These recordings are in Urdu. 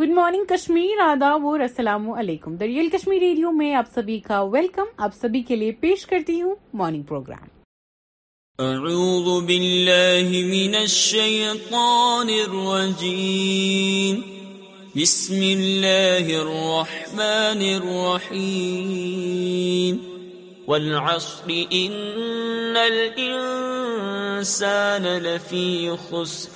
گڈ مارننگ کشمیر ادا و رسلام علیکم دریال کشمیر ریڈیو میں آپ سبھی کا ویلکم آپ سبھی کے لیے پیش کرتی ہوں مارننگ پروگرام اعوذ باللہ من الشیطان الرجیم بسم اللہ الرحمن الرحیم والعصر ان الانسان لفی خسر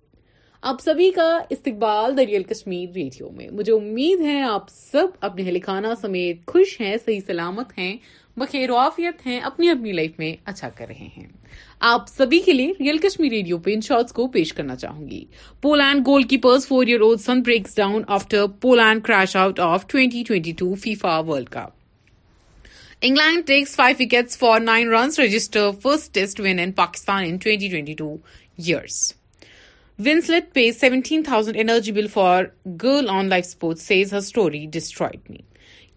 آپ سبھی کا استقبال دریال کشمیر ریڈیو میں مجھے امید ہے آپ سب اپنے اہل خانہ سمیت خوش ہیں صحیح سلامت ہیں بخیر وافیت ہیں اپنی اپنی لائف میں اچھا کر رہے ہیں آپ سبھی کے لیے ریئل کشمیر ریڈیو پہ ان شارٹس کو پیش کرنا چاہوں گی Poland goalkeepers four year old son breaks down after Poland crash out of twenty twenty two FIFA World Cup England takes five wickets for nine runs register first test win in Pakistan in twenty twenty two years Winslet pays $17,000 energy bill for Girl on Life Sports, says her story destroyed me.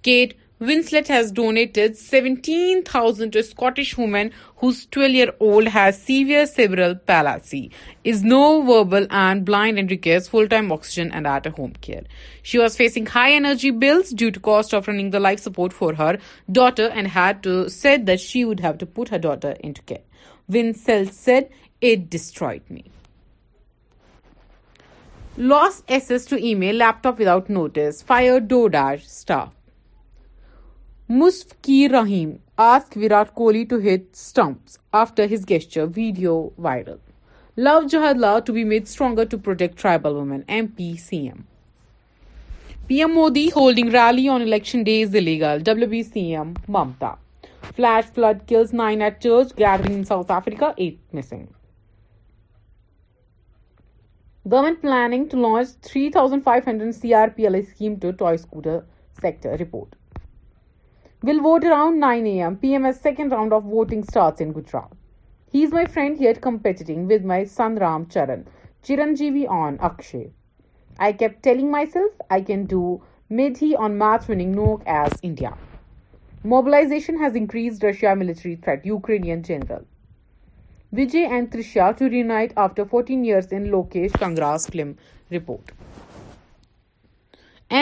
Kate Winslet has donated $17,000 to a Scottish woman whose 12-year-old has severe cerebral palsy, is non-verbal and blind, and requires full-time oxygen and at-home care. She was facing high energy bills due to cost of running the life support for her daughter and said that she would have to put her daughter into care. Winslet said, "It destroyed me." Loses access to email laptop without notice gesture video love jihad law to be made stronger to protect tribal P C M P M Modi holding rally on day is illegal W B C M Mamata flood kills nine eight church Africa eight missing Government planning to launch 3,500 CRPLA scheme to toy scooter sector report. Will vote around 9 a.m. PM's second round of voting starts in Gujarat. He's my friend yet competing with my son Ram Charan, Chiranjeevi on Akshay. I kept telling myself I can do Medhi on match-winning Nook as India. Mobilization has increased Russia military threat, Ukrainian general. Vijay and Trisha to reunite after 14 years in Lokesh Kangra's film. Report.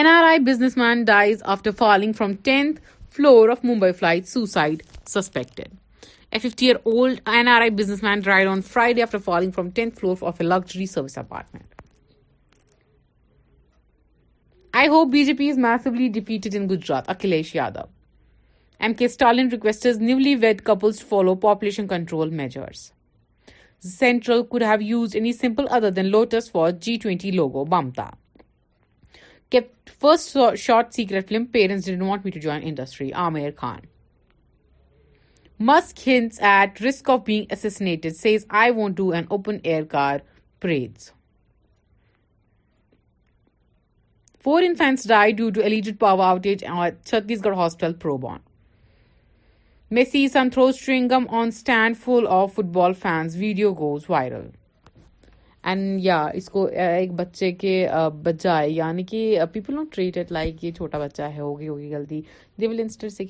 NRI businessman dies after falling from 10th floor of Mumbai flight, suicide suspected. A 50-year-old NRI businessman died on Friday after falling from 10th floor of a luxury service apartment. I hope BJP is massively defeated in Gujarat, Akhilesh Yadav. MK Stalin requests newlywed couples to follow population control measures. Central would have use any symbol other than lotus for G twenty logo بامتا بمتا short secret film parents pair not to join industry Aamir Khan Musk hints at risk of S says I want do an open air car parades four infants die due to alleged power outlet Chhattisgarh hospital pro بان بچے کے بجائے یعنی کہ people don't treat it like یہ چھوٹا بچہ ہوگی سے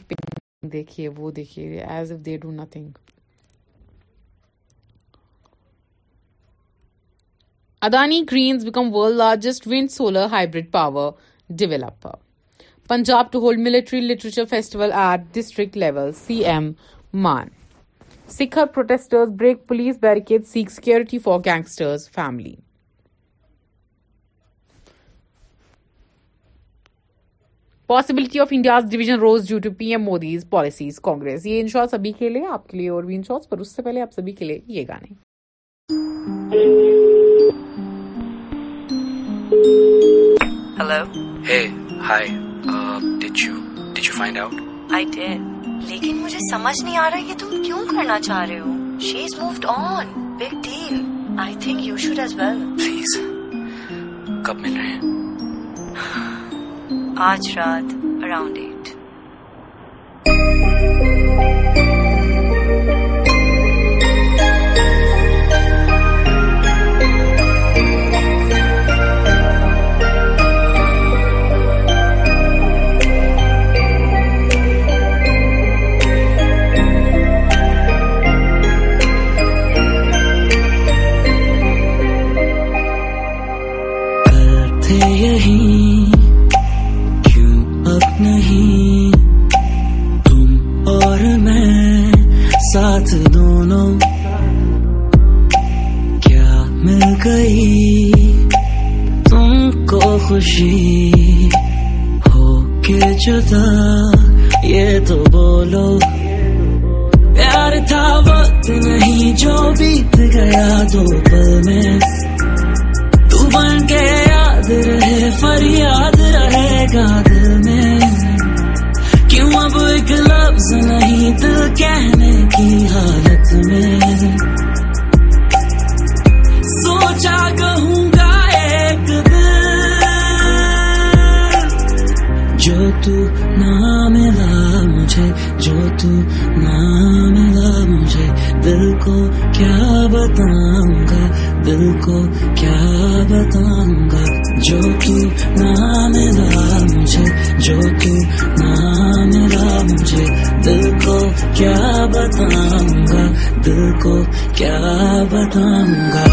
دیکھیے وہ دیکھیے Adani Greens become world largest wind solar hybrid power developer Punjab to hold military literature festival at district level C M Mann Sukkur protesters break police barricade seek security for gangsters family possibility of India's division rose due to P M Modi's policies Congress یہ سبھی کے لیے آپ کے لیے اور بھی پر اس سے پہلے آپ سبھی کے لیے یہ گانے لیکن مجھے سمجھ نہیں آ رہا یہ تم کیوں کرنا چاہ رہے ہو she is mood on big deal I think you should as well please کب مل رہے ہیں آج رات اراؤنڈ ایٹ خوشی ہو کے جدا یہ تو بولو پیار تھا وقت نہیں جو بیت گیا دو پل میں تو بن کے یاد رہے فریاد رہے گا دل میں کیوں اب ایک لفظ نہیں دل کہنے کی حالت میں کو کیا بتاؤں گا دل کو کیا بتاؤں گا جو کیوں نہ جو کیوں نہ دل کو کیا بتاؤں گا دل کو کیا بتاؤں گا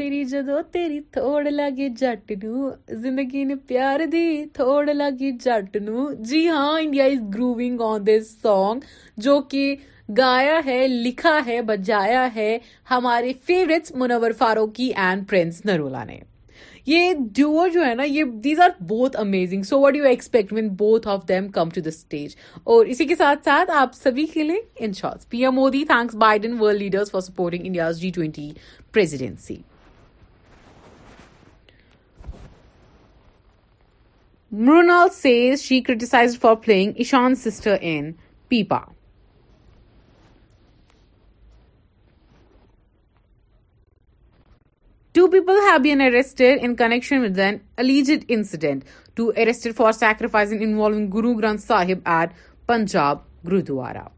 تیری جدو تیری تھوڑے لگے جٹنو زندگی نے لکھا ہے بجایا ہے ہمارے منور فاروقی اینڈ پرنس نرولا نے یہ ڈیور جو ہے نا یہ بہت amazing so what you expect one both of them come to the stage اور اسی کے ساتھ آپ سبھی کے لیے in short P M Modi thanks Biden world leader for supporting India's G twenty Mrunal says she criticized for playing Ishan's sister in Peepa. Two people have been arrested in connection with an alleged incident. Two arrested for sacrificing involving Guru Granth Sahib at Punjab Gurudwara.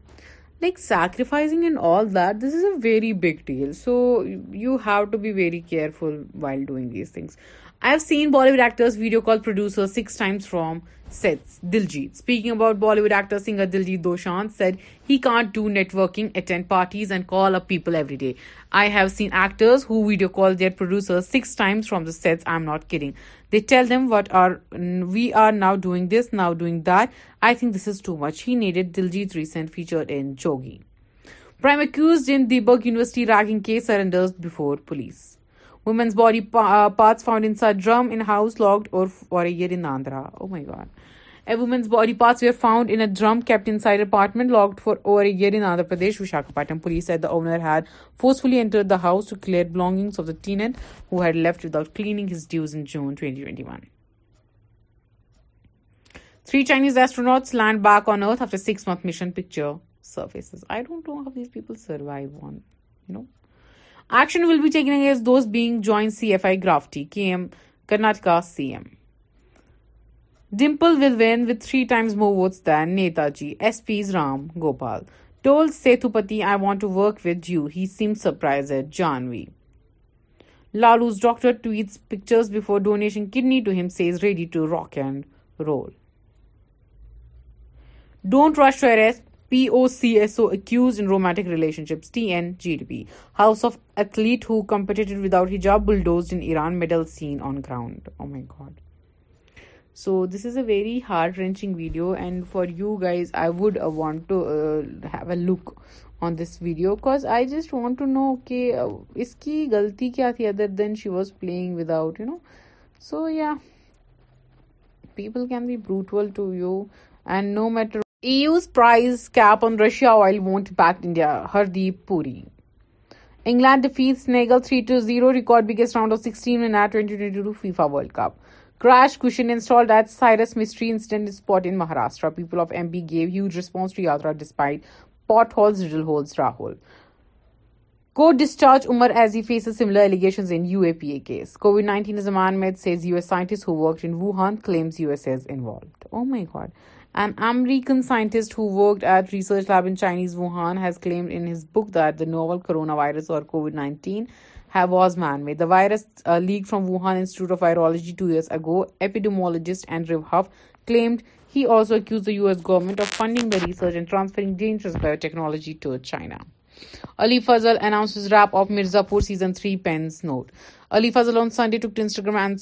Like sacrificing and all that, this is a very big deal. So you have to be very careful while doing these things. I have seen Bollywood actors video call producers 6 times from sets. Diljit, speaking about Bollywood actor singer Diljit Dosanjh, said he can't do networking, attend parties and call up people every day. I have seen actors who video call their producers 6 times from the sets. I'm not kidding. They tell them we are now doing this, now doing that. I think this is too much. He needed Diljit's recent feature in Jogi. Prime accused in Dibag University ragging case surrenders before police. Body inside apartment Andhra Pradesh the house to clear three Chinese astronauts land back on earth six picture Action will be taken against those being joint CFI graftee, KM, Karnataka CM. Dimple will win with 3 times more votes than Netaji. SP's Ram Gopal told Sethupati, "I want to work with you." He seemed surprised at Janvi. Lalu's doctor tweets pictures before donation kidney to him, says ready to rock and roll. Don't rush to arrest P O O C S accused in relationships T N G D P house of athlete is a very hard wrenching video and for you guys I would want to have a look on this video because I just want to know کہ اس کی غلطی کیا تھی other than she was playing without you know so yeah people can be brutal to you and no matter EU's price cap on Russia oil won't bet India Hardeep Puri England defeat Senegal three to zero record biggest in Maharashtra people of M B gave us holes Rahul my god An American scientist who worked at a research lab in Chinese Wuhan has claimed in his book that the novel coronavirus or COVID-19 was man-made. The virus uh, leaked from Wuhan Institute of Virology 2 years ago. Epidemiologist Andrew Huff claimed he also accused the U.S. government of funding the research and transferring dangerous biotechnology to China. Ali Fazal wrap of Mirza پور season three pant Ali Fazal Instagram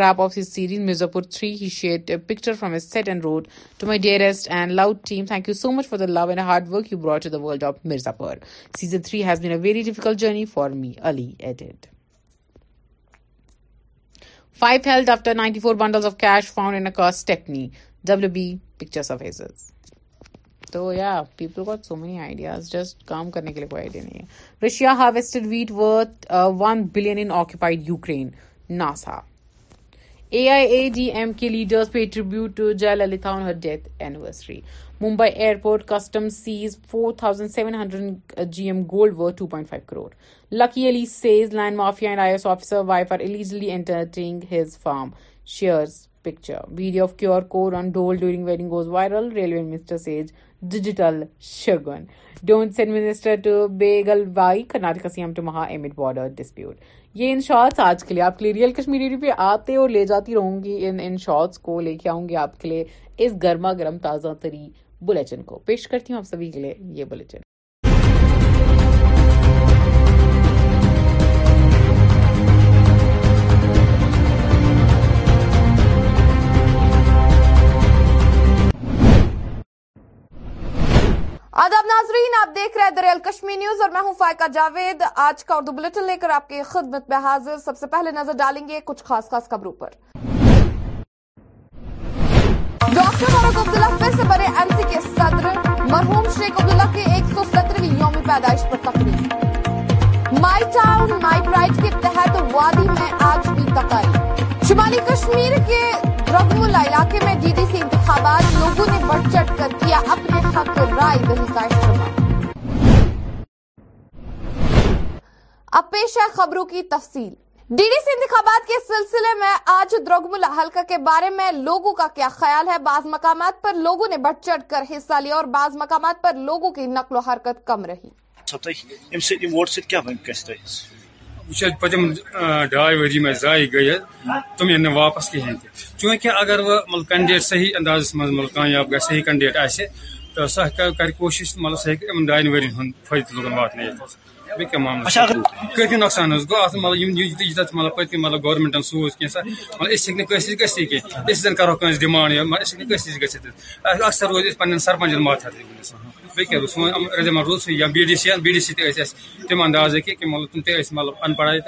wrap of series Mirzapur three sheet picture from its set and road to my dearest and love ten thank you so much for the lord work یوٹ to world of Mirzapur season three has been a very defect journey for me علیڈ five ninety four bundle of cash found B picture تو yeah people got so many ideas just کام کرنے کے لیے کوئی آئیڈیا نہیں ہے Russia harvested wheat worth one billion in occupied Ukraine NASA A I A D M K leaders pay tribute to Jayalalithaa on her death anniversary Mumbai airport custom seize four thousand seven hundred G M gold worth two point five crore lucky Ali says land mafia and I S officer wife are ایلیجلی انٹرٹینگ his farm shares picture video of Karnataka CM on dole during railway dispute یہ ان شارٹس آج کے لیے آپ کے لیے ریئل پہ آتے اور لے جاتی رہوں گی ان ان شارٹس کو لے کے آؤں گی آپ کے لیے اس گرما گرم تازہ تری بلیٹن کو پیش کرتی ہوں آپ سبھی کے لیے یہ بلیٹن آداب ناظرین آپ دیکھ رہے ہیں دریال نیوز اور میں ہوں فائقہ جاوید آج کا اردو لے کر آپ خدمت میں حاضر سب سے پہلے نظر ڈالیں گے کچھ خاص خاص خبروں پر ڈاکٹر فاروق عبداللہ پھر سے بڑے ایم سی کے صدر مرحوم شیخ عبداللہ کے ایک سو سترویں یوم پیدائش پر تقریب مائی مائی ٹاؤن کے تحت وادی میں آج بھی تقریب شمالی کشمیر کے دروگملہ علاقے میں ڈی ڈی سی انتخابات لوگوں نے بڑھ چڑھ کر کیا اپنے حق رائے اب پیش ہے خبروں کی تفصیل ڈی ڈی سی انتخابات کے سلسلے میں آج درگملہ حلقہ کے بارے میں لوگوں کا کیا خیال ہے بعض مقامات پر لوگوں نے بڑھ چڑھ کر حصہ لیا اور بعض مقامات پر لوگوں کی نقل و حرکت کم رہی وہ پتم ڈائی وری میں ضائع گئی تم یہ یعنی واپس تھی چونکہ اگر وہ مطلب کینڈیڈیٹ صحیح اندازس مطلب کامیاب صحیح کینڈیڈیٹ آئے تو کر کوشش مطلب سر کشن ڈائن ورنہ فائدہ تک وات معامل گوت مطلب مطلب پتہ مطلب گورمنٹ سوز مطلب کی روز پین سرپنچن ماتھ رولس یا B D C B D C اَسہِ تم اندازہ مطلب تم تیس مطلب ان پڑھائی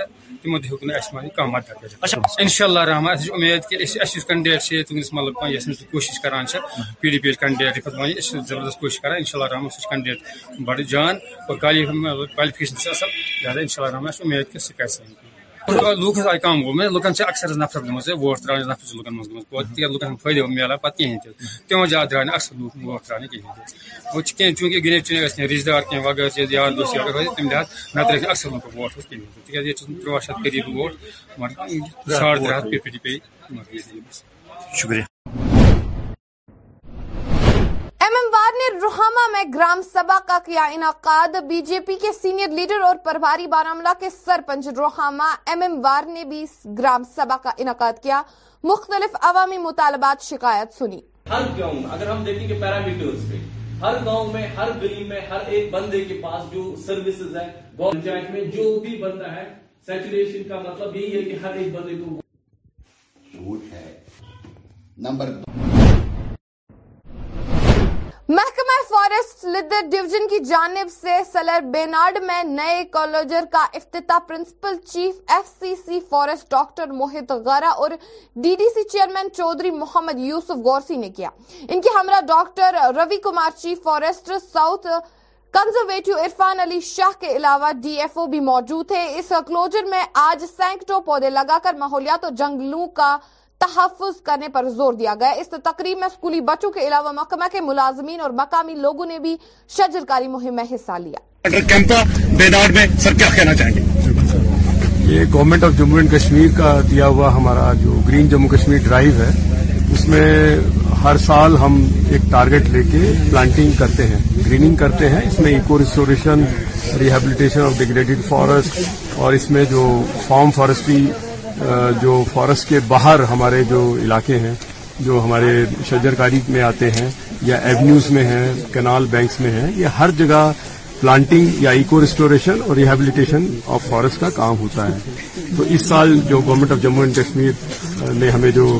کانٛہہ مدد کٔرِتھ اچھا۔ اِنشاء اللہ رحمان امید کہ مطلب کوشش چھِ پی ڈی پی پینڈیٹ کی خود سے زبردست کو اِنشاء اللہ رحمان اور بڑے جانے چھِ اَصٕل زیادہ اِنشاء اللہ رحمان اُمید کہ سٲنۍ لوٗکھ کَم حظ لوکی کم و لکن اکثر نفر گوٹ تراس نفر ہُنٛد فٲیدٕ مِلان پَتہٕ کِہیٖنۍ تہِ تِمو زیادٕ کھین نہٕ اَکثر لوٗکھ ووٹ ترٛاونہِ کِہیٖنۍ تہِ وۄنۍ چھِ کینٛہہ چوٗنٛکہِ کچھ چونکہ ٲسۍ کینٛہہ رِشتہٕ دار کینٛہہ وغٲر کھیت یار لحاظ نَتہٕ ترقی اَکثر لک ووٹ حظ کِہیٖنۍ تہِ تِکیٛازِ ییٚتہِ تیز تُرٛواہ تروش قریٖب ووٹ مگر ساڑ ترٛےٚ ساڑھ پیٚٹھی پیٚیہِ شُکریہ نے روحامہ میں گرام سبھا کا کیا انعقاد بی جے پی کے سینئر لیڈر اور پرواری باراملہ کے سرپنچ روحامہ ایم ایم وار نے بھی گرام سبھا کا انعقاد کیا مختلف عوامی مطالبات شکایت سنی ہر گاؤں میں اگر ہم دیکھیں کہ پیرامیٹرز پہ ہر گاؤں میں ہر گلی میں ہر ایک بندے کے پاس جو سروسز ہے جو بھی بندہ ہے سیچوریشن کا مطلب یہی ہے کہ ہر ایک بندے کو ہے نمبر دو فارسٹ لدر ڈویژن کی جانب سے سلر بینارڈ میں نئے کالوجر کا افتتاح principal chief F C C forest doctor Mohit Gera اور D D C chairman Chaudhary Mohammad Yousuf Gorsi نے کیا ان کی ہمراہ doctor Ravi Kumar chief forest south conservative Irfan Ali Shah کے علاوہ ڈی ایف او بھی موجود تھے اس کلوجر میں آج سینکڑوں پودے لگا کر ماحولیات اور جنگلوں کا تحفظ کرنے پر زور دیا گیا اس تقریب میں اسکولی بچوں کے علاوہ محکمہ کے ملازمین اور مقامی لوگوں نے بھی شجرکاری مہم میں حصہ لیا یہ government of Jammu and Kashmir کا دیا ہوا ہمارا جو گرین جموں کشمیر ڈرائیو ہے اس میں ہر سال ہم ایک ٹارگٹ لے کے پلانٹنگ کرتے ہیں گریننگ کرتے ہیں اس میں ایکو ریسٹوریشن آف فارسٹ اور اس میں جو فارم فارسٹی جو فارسٹ کے باہر ہمارے جو علاقے ہیں جو ہمارے شجرکاری میں آتے ہیں یا ایونیوز میں ہیں کنال بینکس میں ہیں یہ ہر جگہ پلانٹنگ یا ایکو ریسٹوریشن اور ریہیبلیٹیشن آف فارسٹ کا کام ہوتا ہے تو اس سال جو government of Jammu and Kashmir نے ہمیں جو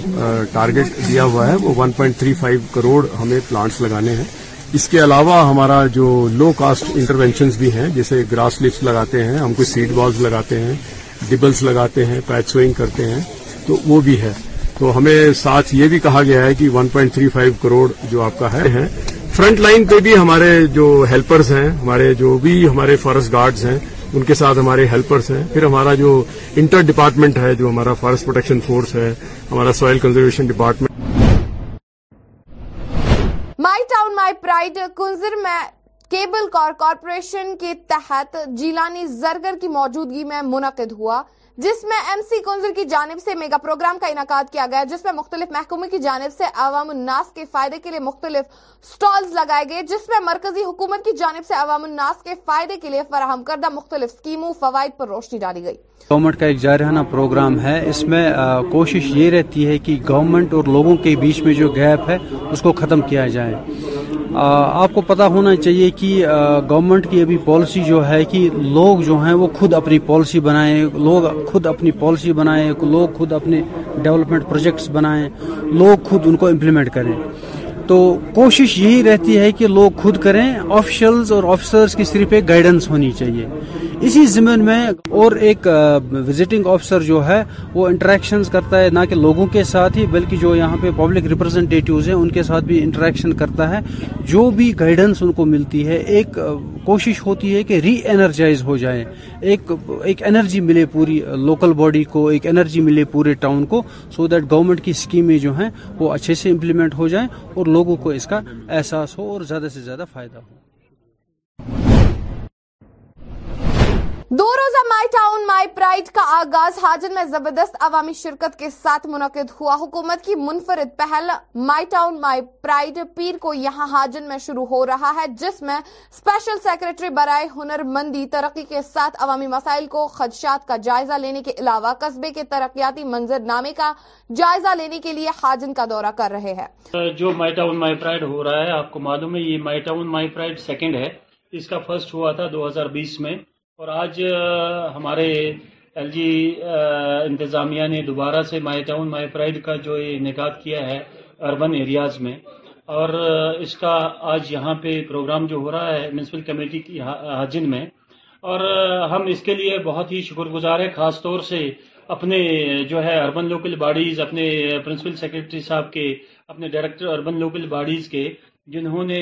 ٹارگٹ دیا ہوا ہے وہ 1.35 کروڑ ہمیں پلانٹس لگانے ہیں اس کے علاوہ ہمارا جو لو کاسٹ انٹروینشنز بھی ہیں جیسے گراس لیفس لگاتے ہیں ہم کوئی سیڈ بالز لگاتے ہیں ڈبلز لگاتے ہیں پیچ سوئنگ کرتے ہیں تو وہ بھی ہے تو ہمیں ساتھ یہ بھی کہا گیا ہے کہ 1.35 کروڑ جو آپ کا ہے فرنٹ لائن پہ بھی ہمارے جو ہیلپرز ہیں ہمارے جو بھی ہمارے فارسٹ گارڈز ہیں ان کے ساتھ ہمارے ہیلپرس ہیں پھر ہمارا جو انٹر ڈپارٹمنٹ ہے جو ہمارا فارسٹ پروٹیکشن فورس ہے ہمارا soil conservation department my my town کنزر میں کیبل کار کارپوریشن کے تحت جیلانی زرگر کی موجودگی میں منعقد ہوا جس میں ایم سی کنزر کی جانب سے میگا پروگرام کا انعقاد کیا گیا جس میں مختلف محکموں کی جانب سے عوام الناس کے فائدے کے لیے مختلف سٹالز لگائے گئے جس میں مرکزی حکومت کی جانب سے عوام الناس کے فائدے کے لیے فراہم کردہ مختلف سکیموں فوائد پر روشنی ڈالی گئی گورنمنٹ کا ایک جارحانہ پروگرام ہے اس میں کوشش یہ رہتی ہے کہ گورنمنٹ اور لوگوں کے بیچ میں جو گیپ ہے اس کو ختم کیا جائے آپ کو پتہ ہونا چاہیے کہ گورنمنٹ کی ابھی پالیسی جو ہے کہ لوگ جو ہیں وہ خود اپنی پالیسی بنائیں لوگ خود اپنی پالیسی بنائیں لوگ خود اپنے ڈیولپمنٹ پروجیکٹس بنائیں لوگ خود ان کو امپلیمنٹ کریں تو کوشش یہی رہتی ہے کہ لوگ خود کریں آفیشلز اور آفیسرز کی صرف ایک گائیڈنس ہونی چاہیے اسی زمین میں اور ایک وزٹنگ آفیسر جو ہے وہ انٹریکشنز کرتا ہے نہ کہ لوگوں کے ساتھ ہی بلکہ جو یہاں پہ پبلک ریپرزنٹیٹیوز ہیں ان کے ساتھ بھی انٹریکشن کرتا ہے جو بھی گائیڈنس ان کو ملتی ہے ایک کوشش ہوتی ہے کہ ری انرجائز ہو جائے ایک ایک انرجی ملے پوری لوکل باڈی کو ایک انرجی ملے پورے ٹاؤن کو سو دیٹ گورنمنٹ کی اسکیمیں جو ہیں وہ اچھے سے امپلیمنٹ ہو جائیں اور لوگوں کو اس کا احساس ہو اور زیادہ سے زیادہ فائدہ ہو دو روزہ مائی ٹاؤن مائی پرائڈ کا آغاز حاجن میں زبردست عوامی شرکت کے ساتھ منعقد ہوا حکومت کی منفرد پہل مائی ٹاؤن مائی پرائڈ پیر کو یہاں حاجن میں شروع ہو رہا ہے جس میں اسپیشل سیکرٹری برائے ہنر مندی ترقی کے ساتھ عوامی مسائل کو خدشات کا جائزہ لینے کے علاوہ قصبے کے ترقیاتی منظر نامے کا جائزہ لینے کے لیے حاجن کا دورہ کر رہے ہیں جو مائی مائی ٹاؤن ہو رہا ہے آپ کو معلوم ہے ہے یہ مائی مائی ٹاؤن سیکنڈ اس کا فرسٹ ہوا تھا دو ہزار بیس میں اور آج ہمارے ایل جی انتظامیہ نے دوبارہ سے مائی ٹاؤن مائی پرائڈ کا جو یہ انعقاد کیا ہے اربن ایریاز میں اور اس کا آج یہاں پہ پروگرام جو ہو رہا ہے میونسپل کمیٹی کی حاجن میں اور ہم اس کے لیے بہت ہی شکر گزار ہیں خاص طور سے اپنے جو ہے اربن لوکل باڈیز اپنے پرنسپل سیکرٹری صاحب کے اپنے ڈائریکٹر اربن لوکل باڈیز کے جنہوں نے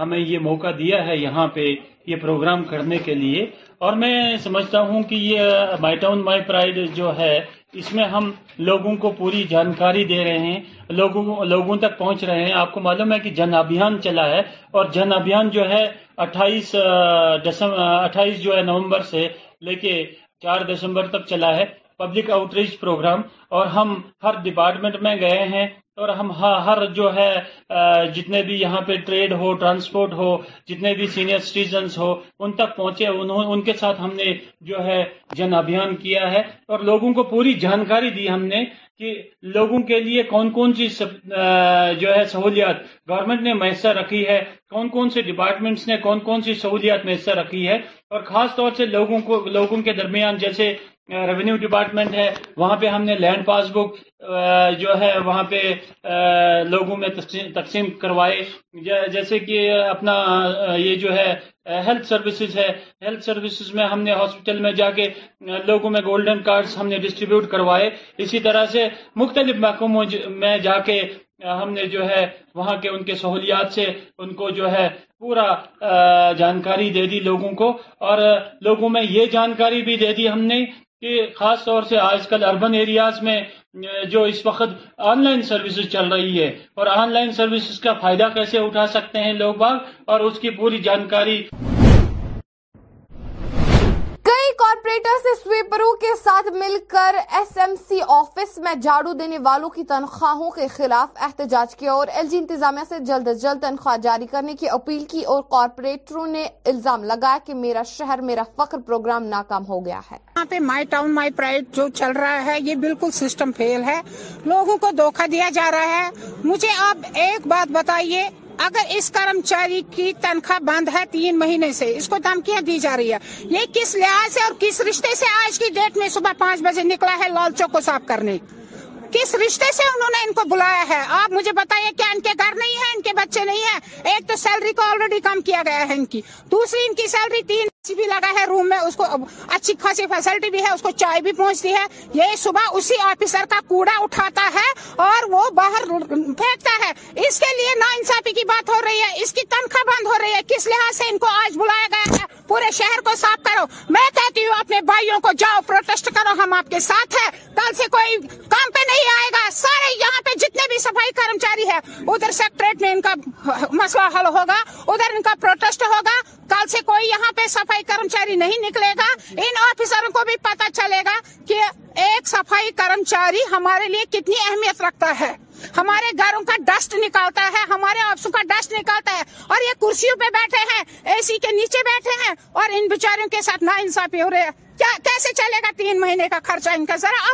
ہمیں یہ موقع دیا ہے یہاں پہ یہ پروگرام کرنے کے لیے اور میں سمجھتا ہوں کہ یہ مائی ٹاؤن مائی پرائڈ جو ہے اس میں ہم لوگوں کو پوری جانکاری دے رہے ہیں لوگوں لوگوں تک پہنچ رہے ہیں آپ کو معلوم ہے کہ جن ابھیان چلا ہے اور جن ابھیان جو ہے اٹھائیس uh, uh, اٹھائیس جو ہے نومبر سے لے کے چار دسمبر تک چلا ہے پبلک آؤٹریچ پروگرام اور ہم ہر ڈپارٹمنٹ میں گئے ہیں اور ہم ہر جو ہے جتنے بھی یہاں پہ ٹریڈ ہو ٹرانسپورٹ ہو جتنے بھی سینئر سٹیزنز ہو ان تک پہنچے ان کے ساتھ ہم نے جو ہے جن ابھیان کیا ہے اور لوگوں کو پوری جانکاری دی ہم نے کہ لوگوں کے لیے کون کون سی جو ہے سہولیات گورنمنٹ نے میسر رکھی ہے کون کون سی ڈپارٹمنٹس نے کون کون سی سہولیات میسر رکھی ہے اور خاص طور سے لوگوں کو لوگوں کے درمیان جیسے ریونیو ڈپارٹمنٹ ہے وہاں پہ ہم نے لینڈ پاس بک جو ہے وہاں پہ لوگوں میں تقسیم کروائے جیسے کہ اپنا یہ جو ہے ہیلتھ سروسز ہے ہیلتھ سروسز میں ہم نے ہاسپٹل میں جا کے لوگوں میں گولڈن کارڈز ہم نے ڈسٹریبیوٹ کروائے اسی طرح سے مختلف محکموں میں جا کے ہم نے جو ہے وہاں کے ان کے سہولیات سے ان کو جو ہے پورا جانکاری دے دی لوگوں کو اور لوگوں میں یہ جانکاری بھی دے دی ہم نے کہ خاص طور سے آج کل اربن ایریاز میں جو اس وقت آن لائن سروسز چل رہی ہے اور آن لائن سروسز کا فائدہ کیسے اٹھا سکتے ہیں لوگ باغ اور اس کی پوری جانکاری آپریٹر سے سویپروں کے ساتھ مل کر ایس ایم سی آفس میں جاڑو دینے والوں کی تنخواہوں کے خلاف احتجاج کیا اور ایل جی انتظامیہ سے جلد از جلد تنخواہ جاری کرنے کی اپیل کی اور کارپوریٹروں نے الزام لگایا کہ میرا شہر میرا فخر پروگرام ناکام ہو گیا ہے یہاں پہ مائی ٹاؤن مائی پرائیڈ جو چل رہا ہے یہ بالکل سسٹم فیل ہے لوگوں کو دھوکہ دیا جا رہا ہے مجھے آپ ایک بات بتائیے اگر اس کرمچاری کی تنخواہ بند ہے تین مہینے سے اس کو دھمکیاں دی جا رہی ہے یہ کس لحاظ سے اور کس رشتے سے آج کی ڈیٹ میں صبح پانچ بجے نکلا ہے لال چوک کو صاف کرنے کس رشتے سے انہوں نے ان کو بلایا ہے آپ مجھے بتائیے کیا ان کے گھر نہیں ہے ان کے بچے نہیں ہے ایک تو سیلری کو آلریڈی کم کیا گیا ہے ان کی دوسری ان کی سیلری تین بھی لگا ہے روم میں اس کو اچھی خاصی فیسلٹی بھی ہے اس کو چائے بھی پہنچتی ہے یہ صبح اسی آفیسر کا کوڑا اٹھاتا ہے اور وہ باہر پھینکتا ہے اس کے لیے نا انصافی کی بات ہو رہی ہے اس کی تنخواہ بند ہو رہی ہے کس لحاظ سے ان کو آج بلایا گیا ہے پورے شہر کو صاف کرو میں کہتی ہوں اپنے بھائیوں کو جاؤ پروٹیسٹ کرو ہم آپ کے ساتھ ہیں کل سے کوئی کام پہ نہیں آئے گا سارے یہاں پہ جتنے بھی صفائی کرمچاری ہے ادھر سیکٹریٹ میں ان کا مسئلہ حل ہوگا ادھر ان کا پروٹیسٹ ہوگا کل سے کوئی یہاں پہ صفائی کرمچاری نہیں نکلے گا ان آفیسروں کو بھی پتہ چلے گا کہ ایک سفائی کرمچاری ہمارے لیے کتنی اہمیت رکھتا ہے ہمارے گھروں کا ڈسٹ نکالتا ہے ہمارے آفسوں کا ڈسٹ نکالتا ہے اور یہ کرسیوں پہ بیٹھے ہیں اے سی کے نیچے بیٹھے ہیں اور ان بیچاروں کے ساتھ نا انصافی ہو رہے ہیں کیسے چلے گا تین مہینے کا خرچہ ان کا ذرا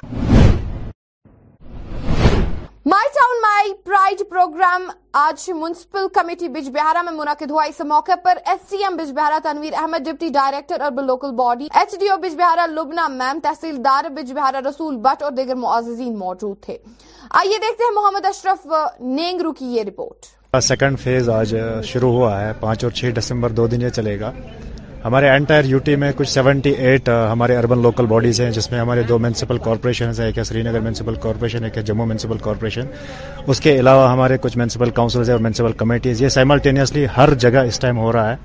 مائی مائی ٹاؤن پروگرام آج منسپل کمیٹی بج بہارا میں منعقد ہوا اس موقع پر S C M Bijbehara Tanveer Ahmad deputy director اور local body H D O Bijbehara Lubna میم تحصیلدار بج بہارا رسول بٹ اور دیگر معززین موجود تھے آئیے دیکھتے ہیں محمد اشرف نینگرو کی یہ رپورٹ سیکنڈ فیز آج شروع ہوا ہے پانچ اور چھ دسمبر دو دن یہ چلے گا ہمارے انٹائر یو ٹی میں کچھ سیونٹی ایٹ ہمارے اربن لوکل باڈیز ہیں جس میں ہمارے دو میونسپل کارپوریشنز ہیں ایک ہے سری نگر میونسپل کارپوریشن ایک ہے جموں میونسپل کارپوریشن اس کے علاوہ ہمارے کچھ میونسپل کاؤنسلز ہیں اور میونسپل کمیٹیز یہ سائملٹینیسلی ہر جگہ اس ٹائم ہو رہا ہے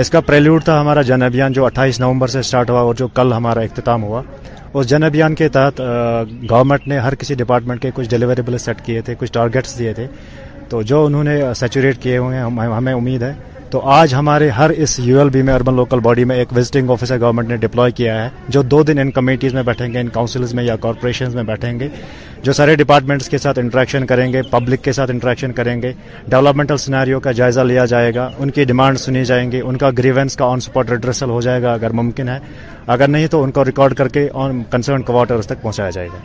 اس کا پریلیوڈ تھا ہمارا جن ابھیان جو اٹھائیس نومبر سے اسٹارٹ ہوا اور جو کل ہمارا اختتام ہوا اس جن ابھیان کے تحت گورنمنٹ نے ہر کسی ڈپارٹمنٹ کے کچھ ڈیلیوریبل سیٹ کیے تھے کچھ ٹارگیٹس دیے تھے تو جو انہوں نے سیچوریٹ کیے ہوئے ہیں ہمیں امید ہے تو آج ہمارے ہر اس یو ایل بی میں اربن لوکل باڈی میں ایک وزٹنگ آفیسر گورنمنٹ نے ڈپلوائے کیا ہے جو دو دن ان کمیٹیز میں بیٹھیں گے ان کاؤنسلز میں یا کارپوریشنز میں بیٹھیں گے جو سارے ڈپارٹمنٹس کے ساتھ انٹریکشن کریں گے پبلک کے ساتھ انٹریکشن کریں گے ڈیولپمنٹل سیناریو کا جائزہ لیا جائے گا ان کی ڈیمانڈ سنی جائیں گے ان کا گریونس کا آن سپورٹ ریڈریسل ہو جائے گا اگر ممکن ہے اگر نہیں تو ان کو ریکارڈ کر کے آن کنسرن کوارٹرس تک پہنچایا جائے گا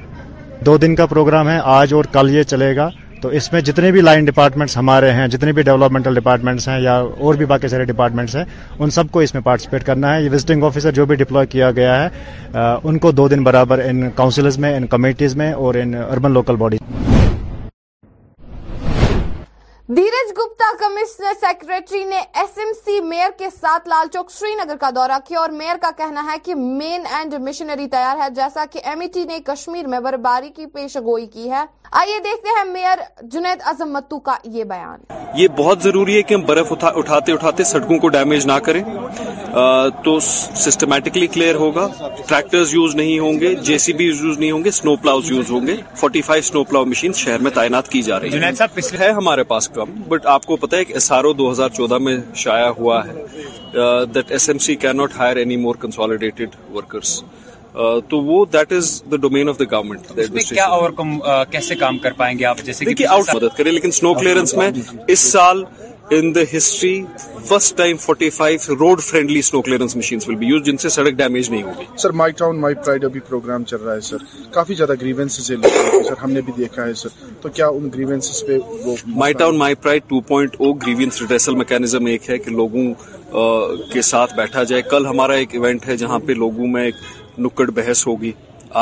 دو دن کا پروگرام ہے آج اور کل یہ چلے گا تو اس میں جتنے بھی لائن ڈپارٹمنٹس ہمارے ہیں جتنے بھی ڈیولپمنٹل ڈپارٹمنٹس ہیں یا اور بھی باقی سارے ڈپارٹمنٹس ہیں ان سب کو اس میں پارٹیسپیٹ کرنا ہے یہ وزٹنگ آفیسر جو بھی ڈپلوائے کیا گیا ہے ان کو دو دن برابر ان کاؤنسلز میں ان کمیٹیز میں اور ان urban local bodies Dheeraj Gupta commissioner secretary نے ایس ایم سی میئر کے ساتھ لال چوک شری نگر کا دورہ کیا اور میئر کا کہنا ہے کہ مین اینڈ مشنری تیار ہے جیسا کہ ایم ای ٹی نے کشمیر میں برباری کی پیش گوئی کی ہے آئیے دیکھتے ہیں میئر جنید اعظم متو کا یہ بیان یہ بہت ضروری ہے کہ ہم برف اٹھاتے اٹھاتے سڑکوں کو ڈیمیج نہ کریں تو سسٹمیٹکلی کلیئر ہوگا ٹریکٹرز یوز نہیں ہوں گے جے سی بی یوز نہیں ہوں گے سنو پلاؤز یوز ہوں گے forty five snow plough machine شہر میں تعینات کی جا رہی ہے ہے ہمارے پاس کم بٹ آپ کو پتا کہ ایس آر او دو ہزار چودہ میں شائع ہوا ہے ایس ایم سی کی not hire any more consolidated workers تو وہ that is the domain of the government کیا اور کیسے کام کر پائیں گے آپ جیسے دیکھیے آؤٹ مدد کریں لیکن سنو کلیئرنس میں اس سال in the history first time forty five road friendly snow clearance machine will be used جن سے سڑک ڈیمیج نہیں ہوگی sir my town my pride ابھی پروگرام چل رہا ہے سر کافی زیادہ گریوینس سر ہم نے بھی دیکھا ہے سر تو کیا ان گریوینس پہ وہ my town my pride two point O grievance redressal mechanism ایک ہے کہ لوگوں کے ساتھ بیٹھا جائے کل ہمارا ایک ایونٹ ہے جہاں پہ لوگوں میں ایک نکڑ بحث ہوگی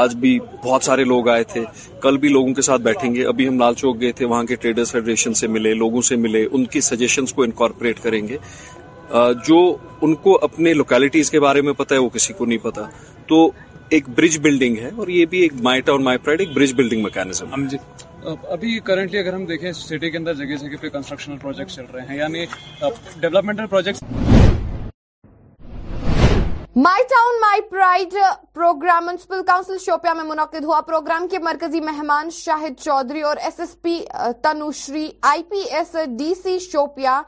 آج بھی بہت سارے لوگ آئے تھے کل بھی لوگوں کے ساتھ بیٹھیں گے ابھی ہم لال چوک گئے تھے وہاں کے ٹریڈرز فیڈریشن سے ملے لوگوں سے ملے ان کی سجیشنز کو انکارپوریٹ کریں گے جو ان کو اپنے لوکیلٹیز کے بارے میں پتا ہے وہ کسی کو نہیں پتا تو ایک برج بلڈنگ ہے اور یہ بھی ایک مائی پرائڈ ایک برج بلڈنگ میکینزم جی ابھی کرنٹلی اگر ہم دیکھیں سٹی کے اندر جگہ جگہ پہ کنسٹرکشنل پروجیکٹ چل رہے ہیں یعنی developmental projects my town my pride program municipal council Shopian میں منعقد ہوا پروگرام کے مرکزی مہمان شاہد چودھری اور S S P Tanushree I P S D C Shopian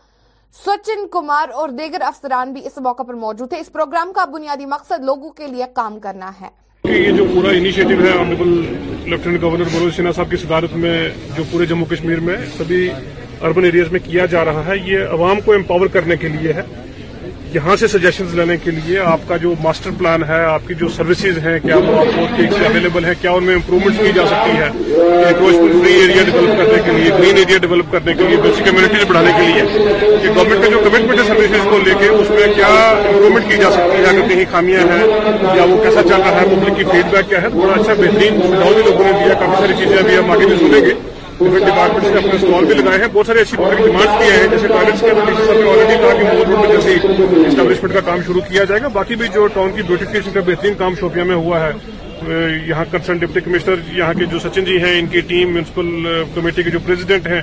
Sachin Kumar اور دیگر افسران بھی اس موقع پر موجود تھے اس پروگرام کا بنیادی مقصد لوگوں کے لیے کام کرنا ہے یہ جو پورا انیشیٹو ہے گورنر منوج سنہا صاحب کی صدارت میں جو پورے جموں کشمیر میں سبھی اربن ایریاز میں کیا جا رہا ہے یہ عوام کو امپاور کرنے کے لیے ہے یہاں سے سجیشنز لینے کے لیے آپ کا جو ماسٹر پلان ہے آپ کی جو سروسز ہیں کیا وہ آپ کو اویلیبل ہیں کیا ان میں امپرومنٹس کی جا سکتی ہے فری ایریا ڈیولپ کرنے کے لیے گرین ایریا ڈیولپ کرنے کے لیے بیسک کمیونٹیز بڑھانے کے لیے کہ گورنمنٹ کا جو کمٹمنٹ ہے سروسز کو لے کے اس میں کیا امپرومنٹ کی جا سکتی ہے اگر کہیں خامیاں ہیں یا وہ کیسا چل رہا ہے پبلک کی فیڈ بیک کیا ہے تھوڑا اچھا بہترین بھی لوگوں نے دیا کافی ساری چیزیں ابھی ہم آگے بھی سنیں گے ڈپارٹمنٹ نے اپنے اسٹال بھی لگائے ہیں بہت سارے ایسی ڈیمانڈ بھی ہیں جیسے کے آلریڈی کہا کہ روڈ میں جلدی اسٹیبلشمنٹ کا کام شروع کیا جائے گا باقی بھی جو ٹاؤن کی بیوٹیفکیشن کا بہترین کام شوپیا میں ہوا ہے یہاں کنسرن ڈپٹی کمشنر یہاں کے جو سچن جی ہیں ان کی ٹیم میونسپل کمیٹی کے جو پریزیڈنٹ ہیں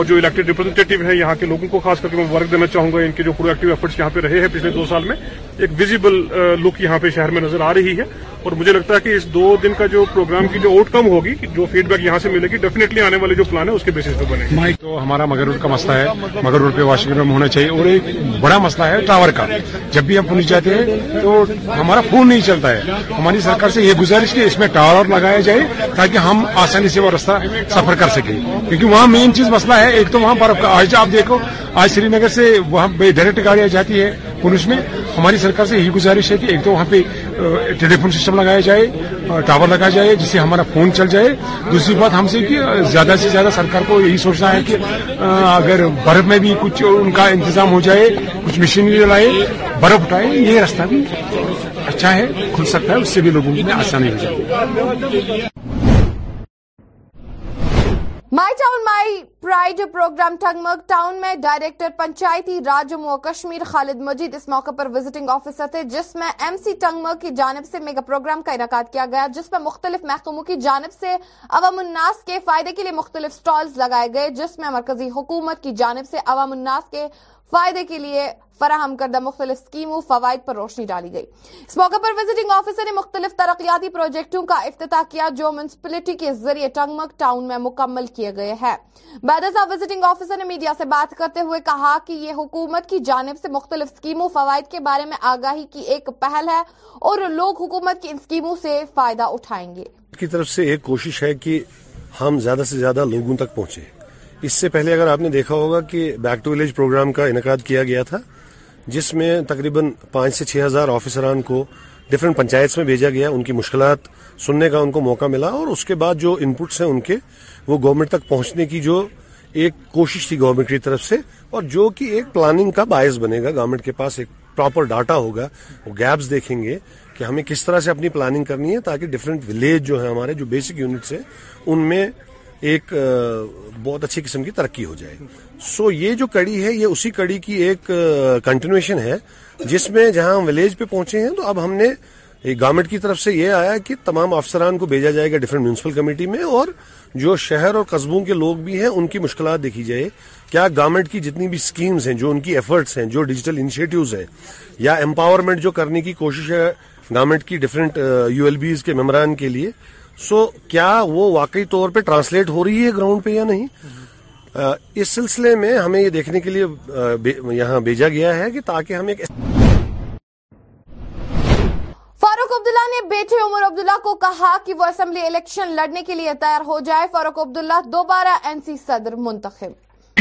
اور جو الیکٹڈ ریپرزنٹیٹیو ہیں یہاں کے لوگوں کو خاص کر کے میں ورک دینا چاہوں گا ان کے جو پرو ایکٹیو ایفرٹس یہاں پہ رہے ہیں پچھلے دو سال میں ایک ویزیبل لک یہاں پہ شہر میں نظر آ رہی ہے اور مجھے لگتا ہے کہ اس دو دن کا جو پروگرام کی جو آؤٹ کم ہوگی جو فیڈ بیک یہاں سے ملے گی ڈیفینیٹلی آنے والے جو پلان ہے اس کے پہ بنے گی تو ہمارا مگر روڈ کا مسئلہ ہے مگر روڈ پہ واشنگ روم ہونا چاہیے اور ایک بڑا مسئلہ ہے ٹاور کا جب بھی ہم پولیس جاتے ہیں تو ہمارا فون نہیں چلتا ہے ہماری سرکار سے یہ گزار گزارش اس میں ٹاور اور لگایا جائے تاکہ ہم آسانی سے وہ راستہ سفر کر سکیں کیونکہ وہاں مین چیز مسئلہ ہے ایک تو وہاں برف آج آپ دیکھو آج سری نگر سے وہاں پہ ڈائریکٹ گاڑیاں جاتی ہے پولیس میں ہماری سرکار سے یہی گزارش ہے کہ ایک تو وہاں پہ ٹیلی فون سسٹم لگایا جائے ٹاور لگایا جائے جس سے ہمارا فون چل جائے دوسری بات ہم سے کہ زیادہ سے زیادہ سرکار کو یہی سوچنا ہے کہ اگر برف میں بھی کچھ ان کا انتظام ہو جائے کچھ مشینری لائے برف اٹھائے یہ راستہ بھی اچھا ہے ہے کھل سکتا اس سے بھی لوگوں آسانی جائے my town my pride programme Tangmarg town میں ڈائریکٹر پنچایتی راج جموں و کشمیر خالد مجید اس موقع پر وزٹنگ آفیسر تھے جس میں ایم سی ٹنگمرگ کی جانب سے میگا پروگرام کا انعقاد کیا گیا جس میں مختلف محکموں کی جانب سے عوام الناس کے فائدے کے لیے مختلف سٹالز لگائے گئے جس میں مرکزی حکومت کی جانب سے عوام الناس کے فائدے کے لیے فراہم کردہ مختلف اسکیموں فوائد پر روشنی ڈالی گئی اس موقع پر آفیسر نے مختلف ترقیاتی پروجیکٹوں کا افتتاح کیا جو میونسپلٹی کے ذریعے ٹنگمک ٹاؤن میں مکمل کیے گئے ہیں باد وزٹنگ آفیسر نے میڈیا سے بات کرتے ہوئے کہا کہ یہ حکومت کی جانب سے مختلف اسکیموں فوائد کے بارے میں آگاہی کی ایک پہل ہے اور لوگ حکومت کی ان اسکیموں سے فائدہ اٹھائیں گے کی طرف سے ایک کوشش ہے کہ ہم زیادہ سے زیادہ لوگوں تک پہنچے اس سے پہلے اگر آپ نے دیکھا ہوگا کہ بیک ٹو ولیج پروگرام کا انعقاد کیا گیا تھا جس میں تقریباً پانچ سے چھ ہزار آفیسران کو ڈفرینٹ پنچایت میں بھیجا گیا ان کی مشکلات سننے کا ان کو موقع ملا اور اس کے بعد جو ان پٹس ہیں ان کے وہ گورنمنٹ تک پہنچنے کی جو ایک کوشش تھی گورنمنٹ کی طرف سے اور جو کہ ایک پلاننگ کا باعث بنے گا گورنمنٹ کے پاس ایک پراپر ڈاٹا ہوگا وہ گیپس دیکھیں گے کہ ہمیں کس طرح سے اپنی پلاننگ کرنی ہے تاکہ ڈفرینٹ ولیج جو ہے ہمارے جو بیسک یونٹس ہیں ان میں ایک بہت اچھی قسم کی ترقی ہو جائے سو یہ جو کڑی ہے یہ اسی کڑی کی ایک کنٹینویشن ہے جس میں جہاں ہم ولیج پہ پہنچے ہیں تو اب ہم نے گورنمنٹ کی طرف سے یہ آیا کہ تمام افسران کو بھیجا جائے گا ڈفرینٹ میونسپل کمیٹی میں اور جو شہر اور قصبوں کے لوگ بھی ہیں ان کی مشکلات دیکھی جائے کیا گورنمنٹ کی جتنی بھی سکیمز ہیں جو ان کی ایفرٹس ہیں جو ڈیجیٹل انیشیٹیو ہیں یا امپاورمنٹ جو کرنے کی کوشش ہے گورنمنٹ کی ڈفرینٹ یو ایل بیز کے ممبران کے لیے سو کیا وہ واقعی طور پہ ٹرانسلیٹ ہو رہی ہے گراؤنڈ پہ یا نہیں اس سلسلے میں ہمیں یہ دیکھنے کے لیے یہاں بھیجا گیا ہے کہ تاکہ ہم ایک فاروق عبداللہ نے بیٹھے عمر عبداللہ کو کہا کہ وہ اسمبلی الیکشن لڑنے کے لیے تیار ہو جائے فاروق عبداللہ دوبارہ این سی صدر منتخب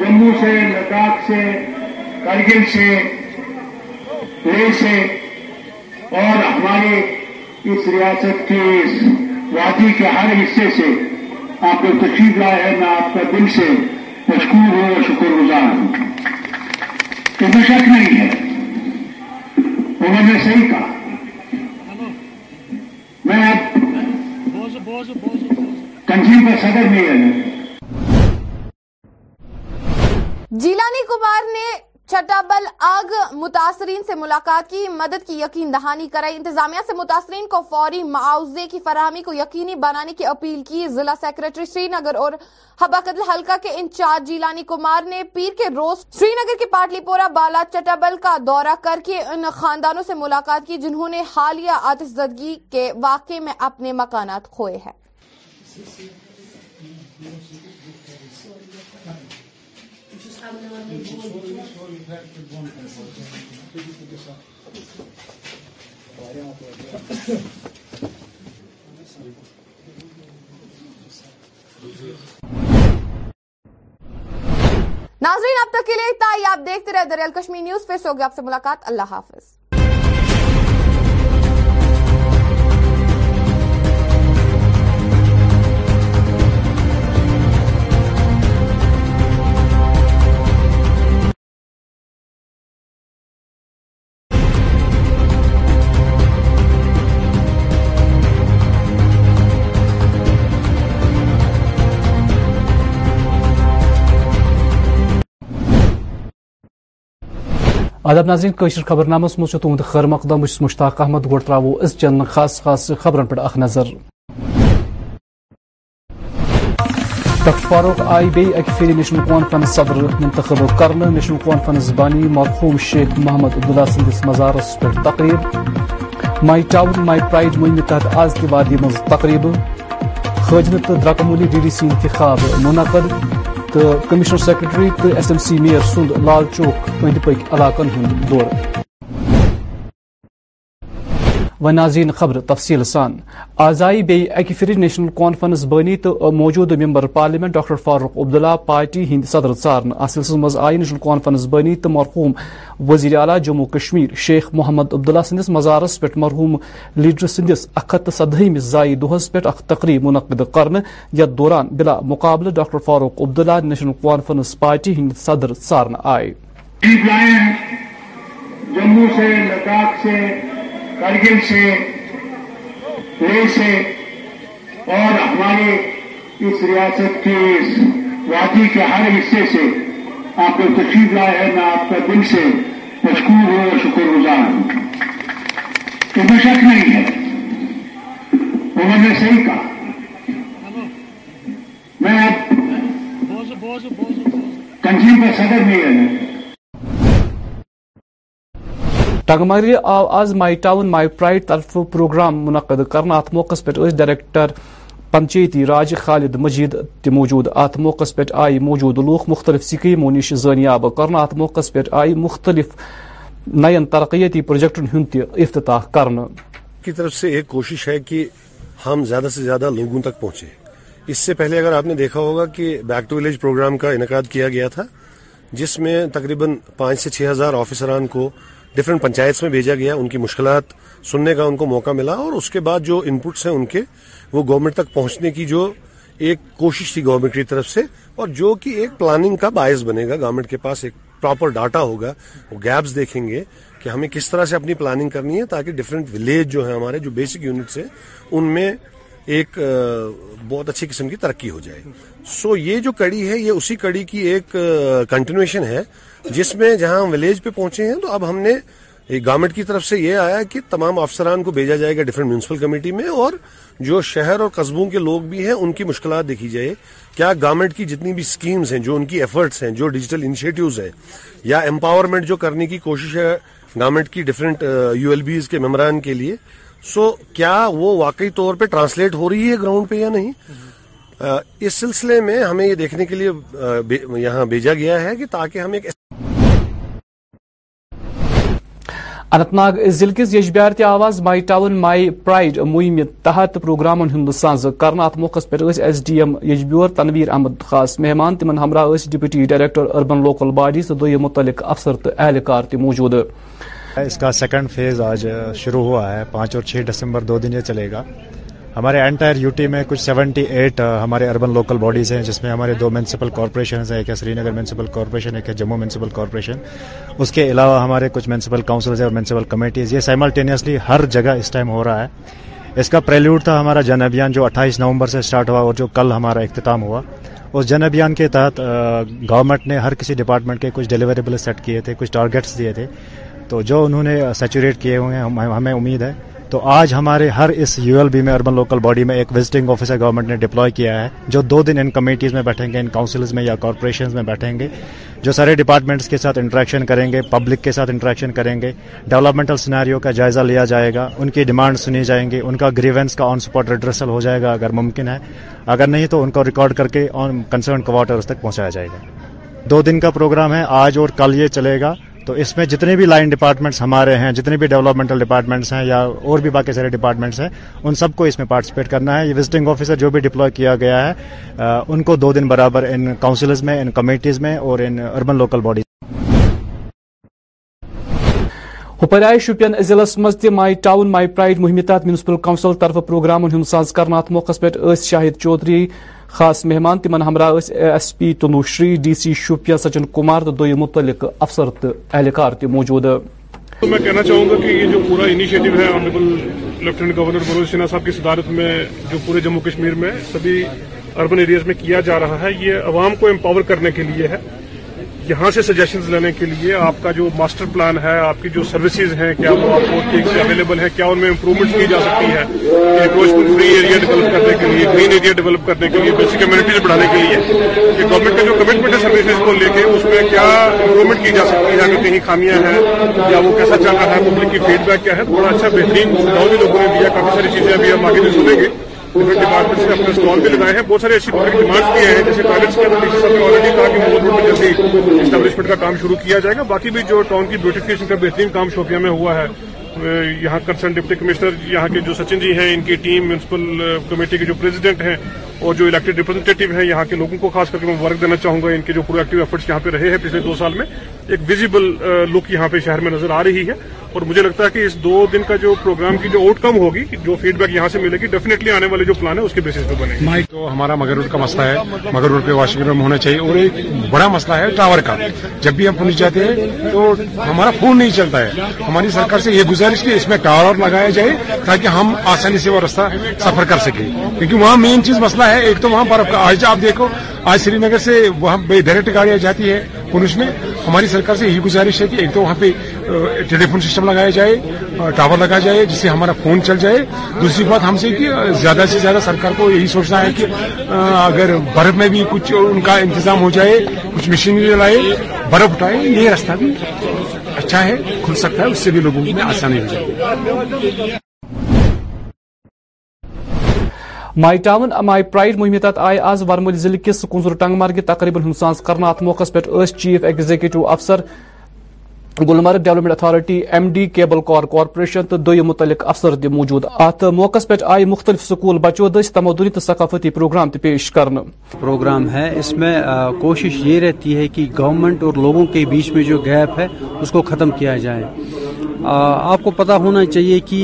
جموں سے لداخ سے کرگل سے سے اور ہمارے اس ریاست کے وادی کے ہر حصے سے آپ کو تشریف لائے ہے میں آپ کا دل سے مشکور ہوں اور شکر گزار ہوں تو شک نہیں ہے انہوں نے صحیح کہا میں آپ کنجیو کا صدر نہیں ہے جیلانی کمار نے چھٹا بل آگ متاثرین سے ملاقات کی مدد کی یقین دہانی کرائی انتظامیہ سے متاثرین کو فوری معاوضے کی فراہمی کو یقینی بنانے کی اپیل کی ضلع سیکرٹری شری نگر اور حبا قدل حلقہ کے انچارج جیلانی کمار نے پیر کے روز شری نگر کے پاٹلی پورا بالا چٹا بل کا دورہ کر کے ان خاندانوں سے ملاقات کی جنہوں نے حالیہ زدگی کے واقعے میں اپنے مکانات کھوئے ناظرین اب تک کے لیے ہی آپ دیکھتے رہے دریال کشمیر نیوز پھر ہوگی آپ سے ملاقات اللہ حافظ ادب نظری قشر خبرنامس تہد خیر مقدم بس مشتاق احمد گو از چین خاص خاص خبرن پہ اخ نظر ڈاکٹر فاروق آئی بی اکہ پھر نیشنل کانفرنس صدر منتخب کر نیشنل کانفرنس بانی مرحوم شیخ محمد عبداللہ سندس مزارس پہ تقریب مائی ٹاؤن مائی پرائڈ مہم تحت آز وادی مز تقریب حاجم تو درکمولی ڈی ڈی سی انتخاب منعقد تو کمشنر سیکرٹری تو ایس ایم سی میئر سند لال چوک ادی پکی علاقن دور و ناظرین خبر تفصیل سان آزائی بی اکی پھر نیشنل کانفرنس بانی تو موجود member parliament doctor Farooq Abdullah party ہند صدر انلسل مز آئی نیشنل کانفرنس بانی تو مرحوم وزیر اعلیٰ جموں کشمیر شیخ محمد عبداللہ سندس مزارس پہ مرحوم لیڈر سندس سخت صدہم زائ تقریب منعقد کرنے یتھ دوران بلا مقابلہ doctor Farooq Abdullah national conference party ہند صدر آئے جموں سے لداخ سے کرگل سے لے سے اور ہمارے اس ریاست کے ہر حصے سے آپ کو تشریف لائے ہے میں آپ کا دل سے مشکور ہوں اور شکر گزار ہوں تو میں شک نہیں ہے انہوں نے صحیح کہا میں آپ کنجی کا صدر بھی ہے سنگمرے آو آز مائی ٹاؤن مائی پرائڈ طرف پروگرام منعقد کرنا ات موقع پہ ڈائریکٹر پنچیتی راج خالد مجید موجود ات موقع پہ آئی موجود لوگ مختلف سکیموں نش زنیاب کرنا ات موقع پہ آئی مختلف نین ترقیتی پروجیکٹن تہ افتتاح کرنا کی طرف سے ایک کوشش ہے کہ ہم زیادہ سے زیادہ لوگوں تک پہنچے اس سے پہلے اگر آپ نے دیکھا ہوگا کہ بیک ٹو ولیج پروگرام کا انعقاد کیا گیا تھا جس میں تقریباً پانچ سے چھ ہزار آفیسران کو ڈفرینٹ پنچایتس میں بھیجا گیا ان کی مشکلات سننے کا ان کو موقع ملا اور اس کے بعد جو پٹس ہیں ان کے وہ گورنمنٹ تک پہنچنے کی جو ایک کوشش تھی گورنمنٹ کی طرف سے اور جو کہ ایک پلاننگ کا باعث بنے گا گورنمنٹ کے پاس ایک پراپر ڈاٹا ہوگا وہ گیپس دیکھیں گے کہ ہمیں کس طرح سے اپنی پلاننگ کرنی ہے تاکہ ڈفرینٹ ولیج جو ہیں ہمارے جو بیسک یونٹس ہیں ان میں ایک بہت اچھی قسم کی ترقی ہو جائے سو یہ جو کڑی ہے یہ اسی کڑی کی ایک کنٹینویشن ہے جس میں جہاں ہم ولیج پہ پہنچے ہیں تو اب ہم نے گورنمنٹ کی طرف سے یہ آیا کہ تمام افسران کو بھیجا جائے گا ڈفرینٹ میونسپل کمیٹی میں اور جو شہر اور قصبوں کے لوگ بھی ہیں ان کی مشکلات دیکھی جائے کیا گورنمنٹ کی جتنی بھی سکیمز ہیں جو ان کی ایفرٹس ہیں جو ڈیجیٹل ہیں یا امپاورمنٹ جو کرنے کی کوشش ہے گورنمنٹ کی ڈفرینٹ یو ایل بیز کے ممبران کے لیے سو کیا وہ واقعی طور پہ ٹرانسلیٹ ہو رہی ہے گراؤنڈ پہ یا نہیں اس سلسلے میں ہمیں یہ دیکھنے کے لیے یہاں بھیجا گیا ہے کہ تاکہ ہم ایک اننت ناگ ضلع کس یجبیارتی آواز مائی ٹاؤن مائی پرائڈ مہم تحت پروگرامن ساز کرنا موقع پر S D M یجبیور Tanveer Ahmad خاص مہمان تمام ہمراہ deputy director urban local body متعلق افسر اہلکار ہے پانچ اور چھ دسمبر دو دن یہ چلے گا ہمارے انٹائر یو ٹی میں کچھ سیونٹی ایٹ ہمارے اربن لوکل باڈیز ہیں جس میں ہمارے دو میونسپل کارپوریشنز ہیں ایک ہے سری نگر میونسپل کارپوریشن ایک ہے جموں میونسپل کارپوریشن اس کے علاوہ ہمارے کچھ میونسپل کاؤنسلز ہیں اور میونسپل کمیٹیز یہ سائملٹینیسلی ہر جگہ اس ٹائم ہو رہا ہے اس کا پریلیوڈ تھا ہمارا جن ابھیان جو اٹھائیس نومبر سے اسٹارٹ ہوا اور جو کل ہمارا اختتام ہوا اس جن ابھیان کے تحت گورنمنٹ نے ہر کسی ڈپارٹمنٹ کے کچھ ڈیلیوریبل سیٹ کیے تھے کچھ ٹارگیٹس دیے تھے تو جو انہوں نے سیچوریٹ کیے ہوئے ہیں ہمیں امید ہے تو آج ہمارے ہر اس یو ایل بی میں اربن لوکل باڈی میں ایک وزٹنگ آفیسر گورنمنٹ نے ڈپلوائے کیا ہے جو دو دن ان کمیٹیز میں بیٹھیں گے ان کاؤنسلز میں یا کارپوریشنز میں بیٹھیں گے جو سارے ڈپارٹمنٹس کے ساتھ انٹریکشن کریں گے پبلک کے ساتھ انٹریکشن کریں گے ڈیولپمنٹل سیناریو کا جائزہ لیا جائے گا ان کی ڈیمانڈ سنی جائیں گے ان کا گریونس کا آن سپورٹ ریڈرسل ہو جائے گا اگر ممکن ہے اگر نہیں تو ان کو ریکارڈ کر کے آن کنسرن کوارٹرس تک پہنچایا جائے گا دو دن کا پروگرام ہے آج اور کل یہ چلے گا تو اس میں جتنے بھی لائن ڈپارٹمنٹس ہمارے ہیں جتنے بھی ڈیولپمنٹل ڈپارٹمنٹس ہیں یا اور بھی باقی سارے ڈپارٹمنٹس ہیں ان سب کو اس میں پارٹیسپیٹ کرنا ہے یہ وزٹنگ آفیسر جو بھی ڈپلوائے کیا گیا ہے ان کو دو دن برابر ان کاؤنسلز میں ان کمیٹیز میں اور ان اربن لوکل باڈی آئے شوپین ضلع میں مائی ٹاؤن مائی پرائڈ تحت میونسپل کونسل طرف پروگرامن ساز ات موقع پہ شاہد چودھری خاص مہمان تمن ہمراہ S P Tanushree D C Shopian Sachin Kumar تو متعلق افسر تو اہلکار موجود تو میں کہنا چاہوں گا کہ یہ جو پورا انیشیٹو ہے honourable lieutenant governor Manoj Sinha صاحب کی صدارت میں جو پورے جموں کشمیر میں سبھی اربن ایریاز میں کیا جا رہا ہے یہ عوام کو امپاور کرنے کے لیے ہے یہاں سے سجیشنز لینے کے لیے آپ کا جو ماسٹر پلان ہے آپ کی جو سروسز ہیں کیا وہاں سے اویلیبل ہیں کیا ان میں امپرومنٹ کی جا سکتی ہے روز فری ایریا ڈیولپ کرنے کے لیے گرین ایریا ڈیولپ کرنے کے لیے بیسک کمیونٹیز بڑھانے کے لیے کہ گورنمنٹ کا جو کمٹمنٹ ہے سروسز کو لے کے اس میں کیا امپرومنٹ کی جا سکتی ہے اگر کہیں خامیاں ہیں یا وہ کیسا چاہ رہا ہے پبلک کی فیڈ بیک کیا ہے تھوڑا اچھا بہترین بہت بھی لوگوں نے دیا کافی ساری چیزیں ابھی ہم آگے بھی سنیں گے ڈفرنٹ ڈپارٹمنٹ نے اپنے اسٹال بھی لگائے ہیں بہت ساری ایسی پبلک ڈیمانڈ بھی ہیں جیسے جس کے اندر نے آلریڈی کہا کہ جلدی اسٹیبلشمنٹ کا کام شروع کیا جائے گا باقی بھی جو ٹاؤن کی بیوٹیفکیشن کا بہترین کام شوپیاں میں ہوا ہے یہاں کنسرن ڈپٹی کمشنر یہاں کے جو سچن جی ہیں ان کی ٹیم میونسپل کمیٹی کے جو پریزیڈنٹ ہیں اور جو الیکٹڈ ریپرزینٹیو ہیں یہاں کے لوگوں کو خاص کر کے میں ورک دینا چاہوں گا ان کے جو پرو ایکٹیو ایفرٹ یہاں پہ رہے ہیں پچھلے دو سال میں ایک ویزیبل لک uh, یہاں پہ شہر میں نظر آ رہی ہے اور مجھے لگتا ہے کہ اس دو دن کا جو پروگرام کی جو آؤٹ کم ہوگی جو فیڈ بیک یہاں سے ملے گی آنے والے جو پلان ہے اس کے بنے گی ہمارا مگر روڈ کا مسئلہ ہے مگر روڈ پہ واشنگ روم ہونا چاہیے اور ایک بڑا مسئلہ ہے ٹاور کا جب بھی ہم پنچ جاتے ہیں تو ہمارا فون نہیں چلتا ہے ہماری سرکار سے یہ گزارش کی اس میں ٹاور لگایا جائے تاکہ ہم آسانی سے وہ راستہ سفر کر سکیں کیونکہ وہاں مین چیز مسئلہ ہے ایک تو وہاں برف کا آپ دیکھو آج سری نگر سے وہاں ڈائریکٹ گاڑیاں جاتی ہے پولیس میں ہماری سرکار سے یہی گزارش ہے کہ ایک تو وہاں پہ ٹیلی فون سسٹم لگایا جائے ٹاور لگایا جائے جس سے ہمارا فون چل جائے دوسری بات ہم سے کہ زیادہ سے زیادہ سرکار کو یہی سوچنا ہے کہ اگر برف میں بھی کچھ ان کا انتظام ہو جائے کچھ مشینری لائے برف اٹھائے یہ راستہ بھی اچھا ہے کھل سکتا ہے اس سے بھی لوگوں میں آسانی ہو جائے مائی ٹاون مائی پرائڈ مہم تحت آئے آز ورمل ضلع کس کنزر ٹنگ مرگہ تقریباً ہن کرنا اتھ موقع پہ چیف ایگزیکٹو افسر Gulmarg development authority M D cable car corporation تو متعلق افسر تہ موجود ات موقع پہ آئی مختلف سکول بچوں تمدنی تو ثقافتی پروگرام پیش کرنا پروگرام ہے اس میں کوشش یہ رہتی ہے کہ گورنمنٹ اور لوگوں کے بیچ میں جو گیپ ہے اس کو ختم کیا جائے آپ کو پتہ ہونا چاہیے کہ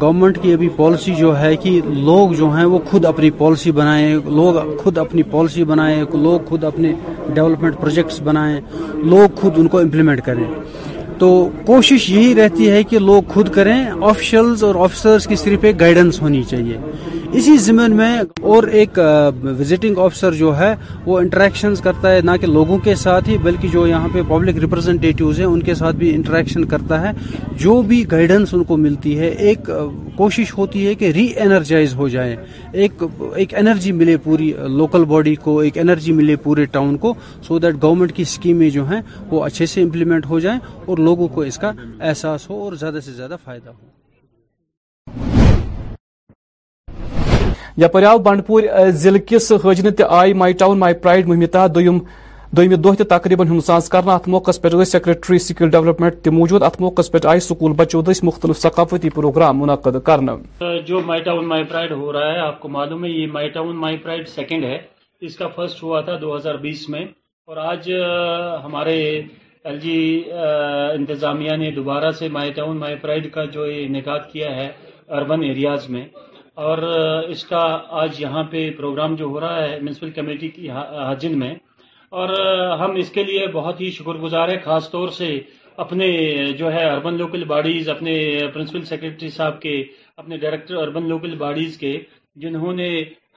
گورنمنٹ کی ابھی پالیسی جو ہے کہ لوگ جو ہیں وہ خود اپنی پالیسی بنائیں لوگ خود اپنی پالیسی بنائیں لوگ خود اپنے ڈیولپمنٹ پروجیکٹس بنائیں لوگ خود ان کو امپلیمنٹ کریں تو کوشش یہی رہتی ہے کہ لوگ خود کریں آفیشلز اور آفیسرز کی صرف ایک گائیڈنس ہونی چاہیے اسی زمین میں اور ایک وزٹنگ آفیسر جو ہے وہ انٹریکشنز کرتا ہے نہ کہ لوگوں کے ساتھ ہی بلکہ جو یہاں پہ پبلک ریپرزنٹیٹیوز ہیں ان کے ساتھ بھی انٹریکشن کرتا ہے جو بھی گائیڈنس ان کو ملتی ہے ایک کوشش ہوتی ہے کہ ری اینرجائز ہو جائیں ایک انرجی ملے پوری لوکل باڈی کو ایک انرجی ملے پورے ٹاؤن کو سو دیٹ گورنمنٹ کی اسکیمیں جو ہیں وہ اچھے سے امپلیمنٹ ہو جائیں اور لوگوں کو اس کا احساس ہو اور زیادہ سے زیادہ فائدہ ہو یا مائی بنڈ پور ضلع دومہ دہ تہ تقریباً ہند ساز کرنا ات موقع پہ سیکرٹری سکل ڈیولپمنٹ تہ موجود ات موقع پہ آئے سکول بچو دس مختلف ثقافتی پروگرام منعقد کرنا جو مائی ٹاؤن مائی پرائڈ ہو رہا ہے آپ کو معلوم ہے یہ my town my pride second ہے اس کا فرسٹ ہوا تھا دو ہزار بیس میں اور آج ہمارے ایل جی انتظامیہ نے دوبارہ سے مائی ٹاؤن مائی پرائڈ کا جو انعقاد کیا ہے اربن ایریاز میں اور اس کا آج یہاں پہ پروگرام جو ہو رہا ہے میونسپل کمیٹی کی حاجن میں اور ہم اس کے لیے بہت ہی شکر گزار ہیں خاص طور سے اپنے جو ہے اربن لوکل باڈیز اپنے پرنسپل سیکرٹری صاحب کے اپنے ڈائریکٹر اربن لوکل باڈیز کے جنہوں نے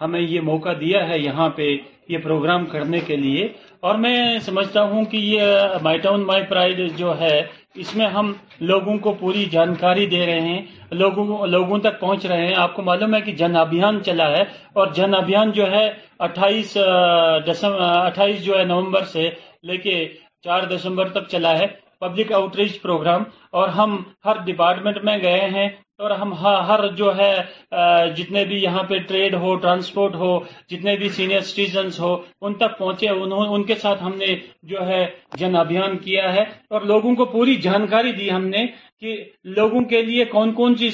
ہمیں یہ موقع دیا ہے یہاں پہ یہ پروگرام کرنے کے لیے اور میں سمجھتا ہوں کہ یہ مائی ٹاؤن مائی پرائڈ جو ہے اس میں ہم لوگوں کو پوری جانکاری دے رہے ہیں لوگوں تک پہنچ رہے ہیں آپ کو معلوم ہے کہ جن ابھیان چلا ہے اور جن ابھیان جو ہے اٹھائیس اٹھائیس جو ہے نومبر سے لے کے چار دسمبر تک چلا ہے پبلک آؤٹریچ پروگرام اور ہم ہر ڈپارٹمنٹ میں گئے ہیں اور ہم ہر جو ہے جتنے بھی یہاں پہ ٹریڈ ہو ٹرانسپورٹ ہو جتنے بھی سینئر سٹیزنز ہو ان تک پہنچے ان کے ساتھ ہم نے جو ہے جن ابھیان کیا ہے اور لوگوں کو پوری جانکاری دی ہم نے کہ لوگوں کے لیے کون کون سی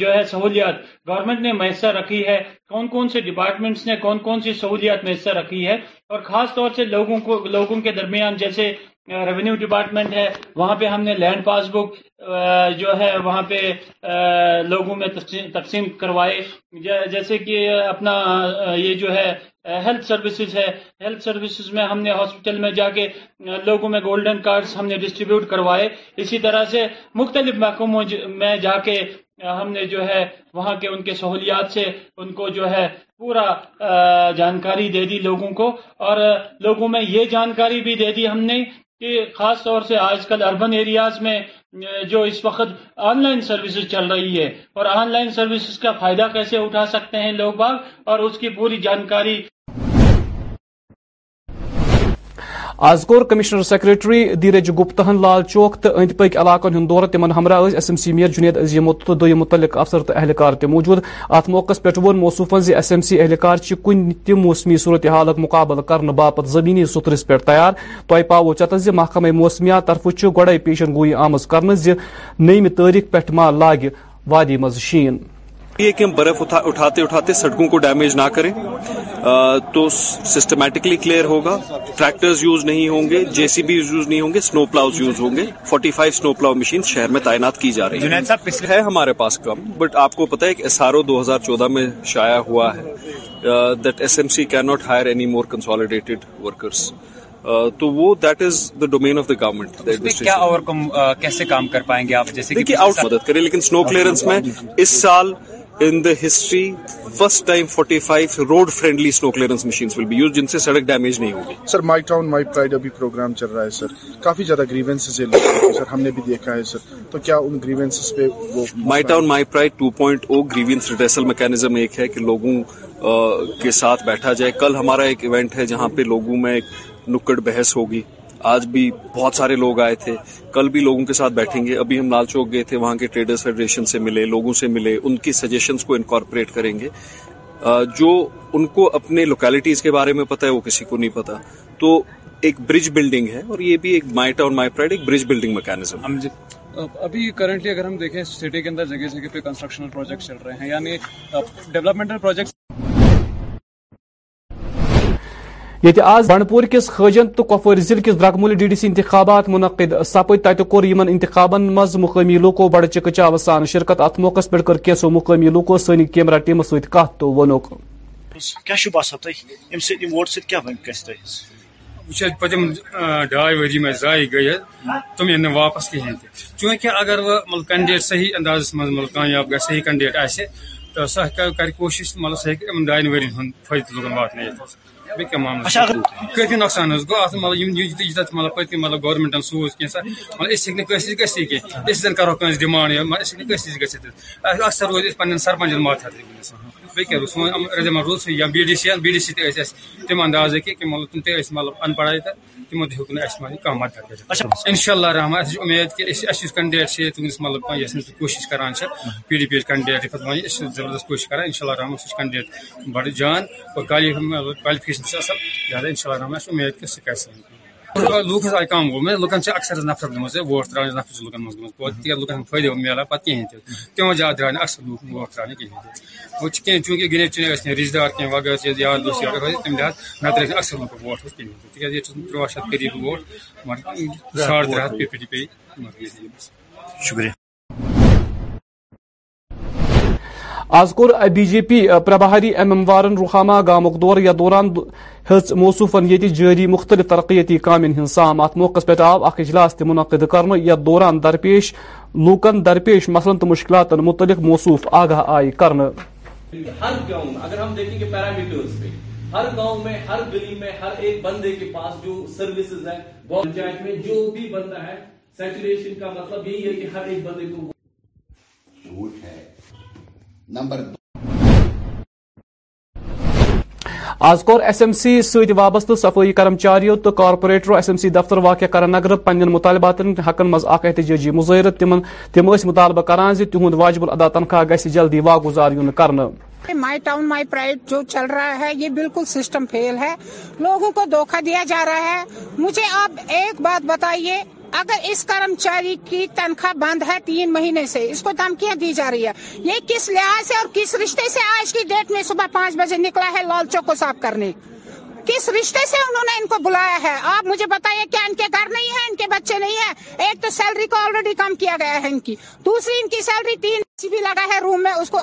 جو ہے سہولیات گورنمنٹ نے میسر رکھی ہے کون کون سے ڈپارٹمنٹس نے کون کون سی سہولیات میسر رکھی ہے اور خاص طور سے لوگوں کو لوگوں کے درمیان جیسے ریونیو ڈپارٹمنٹ ہے وہاں پہ ہم نے لینڈ پاس بک جو ہے وہاں پہ لوگوں میں تقسیم کروائے جیسے کہ اپنا یہ جو ہے ہیلتھ سروسز ہے ہیلتھ سروسز میں ہم نے ہاسپٹل میں جا کے لوگوں میں گولڈن کارڈز ہم نے ڈسٹریبیوٹ کروائے اسی طرح سے مختلف محکموں میں جا کے ہم نے جو ہے وہاں کے ان کے سہولیات سے ان کو جو ہے پورا جانکاری دے دی لوگوں کو اور لوگوں میں یہ جانکاری بھی دے دی ہم نے کہ خاص طور سے آج کل اربن ایریاز میں جو اس وقت آن لائن سروسز چل رہی ہے اور آن لائن سروسز کا فائدہ کیسے اٹھا سکتے ہیں لوگ باغ اور اس کی پوری جانکاری آز کور کمشنر سیکرٹری دیرج گپتہن لال چوک تو اد ہند دور تمن ہمراہ S M C mayor Junaid Azim تو دم متعلق افسر تو اہلکار تہ موجود ات موقع پہ ووصوفن زی ایس ایم سی اہلکار کن تہ موسمی صورت حالت مقابل کرنے باپت زمینی سترس پہ تیار تہ پاو چتس زی محکمہ موسمیات طرف گوڑے پیشن گوئی کرنے زی نیم تاریخ پہ ما لاگ وادی مز شین یہ کہ ہم برف اٹھاتے اٹھاتے سڑکوں کو ڈیمیج نہ کریں تو سسٹمیٹکلی کلیئر ہوگا ٹریکٹرز یوز نہیں ہوں گے جے سی بیز یوز نہیں ہوں گے سنو پلاؤز یوز ہوں گے فورٹی فائیو پلاؤ مشین شہر میں تعینات کی جا رہی ہے ہمارے پاس کم بٹ آپ کو پتا ہے دو ہزار چودہ میں شائع ہوا ہے that S M C can not hire any more consolidated workers تو that is the domain of the government کیسے کام کر پائیں گے آپ جیسے آؤٹ مدد کریں لیکن سنو میں اس سال in the history first time forty five road friendly snow clearance machine will be used جن سے سڑک ڈیمیج نہیں ہوگی sir my town my pride ابھی پروگرام چل رہا ہے سر کافی زیادہ گریونس سر ہم نے بھی دیکھا ہے سر تو کیا ان گریونس پہ وہ my town my pride two point O grievance redressal mechanism ایک ہے کہ لوگوں کے ساتھ بیٹھا جائے کل ہمارا ایک ایونٹ ہے جہاں پہ لوگوں میں ایک نکڑ بحث ہوگی آج بھی بہت سارے لوگ آئے تھے کل بھی لوگوں کے ساتھ بیٹھیں گے ابھی ہم لال چوک گئے تھے وہاں کے ٹریڈرز فیڈریشن سے ملے لوگوں سے ملے ان کی سجیشنس کو انکارپوریٹ کریں گے جو ان کو اپنے لوکیلٹیز کے بارے میں پتا ہے وہ کسی کو نہیں پتا تو ایک برج بلڈنگ ہے اور یہ بھی ایک مائٹا اور پرائڈ ایک برج بلڈنگ میکینزم ابھی کرنٹلی اگر ہم دیکھیں سٹی کے اندر جگہ جگہ پہ کنسٹرکشنل پروجیکٹ چل رہے ہیں یعنی ڈیولپمنٹل پروجیکٹ یہ آز بنڈ کس خجن تو کپور ضلع کس درکمولی ڈی ڈی سی انتخابات منعقد سپد تتہ کور ان انتخابن مز مقامی لوکو بڑ چکچا وسان شرکت ات موقع پہ کر کیسو مقامی لوکو سنی کیمرہ ٹیم ست کت تو ونک کیا باسان تم سم ووٹ سب کیا گھس یہ پتم ڈائی وری میں ضائع گئی تم ان واپس کہین تہ چونکہ اگر وہ مطلب کینڈیڈیٹ صحیح انداز مز مطلب کامیاب گھر صحیح کینڈیڈیٹ آسہ تو سہ کر کوشش مطلب سہ ہیٚکہِ یِمن ڈاین ؤرین فائدہ فٲیدٕ لُکن واتنٲیِتھ حظ نقصان اَتھ مطلب گورنمنٹ سوز کی بی ڈی سی تہِ ٲسۍ اَسہِ تِم اندازے کہِ کہِ مطلب نہٕ اَسہِ مطلب کانٛہہ مدد کٔرِتھ اِنشاء اللہ رحمان اُمید کہیٹ مطلب کوشش چھِ پی ڈی پینڈیٹ زبردست کو اِنشاء اللہ رحمتہ سینڈیڈیٹ بڑے جانے بس اِنشاء اللہ اُمید کہِ سُہ کَرِ رحمان میری لوگ آئی کم گوت لکن سے اکثر نفرت گٔمٕژ ووٹ چھِ منٛز ترقی تِکیٛازِ سے ہُنٛد فٲیدٕ مِلان پَتہٕ کِہیٖنۍ تہِ تِمو زیادٕ تین نہٕ دریا لُکھ ووٹ ترٛاونہِ کِہیٖنۍ تہِ وۄنۍ چھِ کینٛہہ چوٗنٛکہِ گِنے چُنے ٲسۍ چین رِشتہٕ دار کینٛہہ وغٲر چھِ دوس تَمہِ لحاظ نہ نہٕ کگار ووٹ حظ کِہیٖنۍ تہِ تِکیٛازِ ییٚتہِ چھِ تُرٛواہ تروہ قریٖب ووٹ مگر ساڑ ساڑھ تر پیٚیہِ شُکریہ آز کور بی جے پی پربہاری ایم ایم وارن روحامہ گامک دور یا دوران ہز موصوفن یتی جاری مختلف ترقیتی کامن ہن سام ات موقع پہ آو اخ اجلاس تہ منعقد کرن یا دوران درپیش لوکن درپیش مثلاً تو مشکلات متعلق موصوف آگاہ آئی کرن ہر گاؤں اگر ہم دیکھیں کہ پیرامیٹرز پہ ہر گاؤں میں ہر گلی میں ہر ایک بندے کے پاس جو سروسز ہیں پنچایت میں جو بھی بندہ ہے سیچوریشن کا مطلب یہی ہے کہ ہر ایک بندے کو ہے نمبر دو آز کور ایس ایم سی ست وابست صفائی کرمچاریوں تو کارپوریٹرو ایس ایم سی دفتر واقع کرن نگر پن مطالبات حقن مز اخ احتجاجی مظاہر تم مطالبہ کران واجب الادا تنخواہ گیس جلدی واگزار مائی ٹاؤن مائی جو چل رہا ہے یہ بالکل سسٹم فیل ہے لوگوں کو دھوکہ دیا جا رہا ہے مجھے آپ ایک بات بتائیے اگر اس کرمچاری کی تنخواہ بند ہے تین مہینے سے اس کو دھمکیاں دی جا رہی ہے یہ کس لحاظ سے اور کس رشتے سے آج کی ڈیٹ میں صبح پانچ بجے نکلا ہے لال چوک کو صاف کرنے کس رشتے سے انہوں نے ان کو بلایا ہے آپ مجھے بتائیے کیا ان کے گھر نہیں ہے ان کے بچے نہیں ہے ایک تو سیلری کو آلریڈی کم کیا گیا ہے ان کی دوسری ان کی سیلری تین بھی لگا ہے روم میں اس کو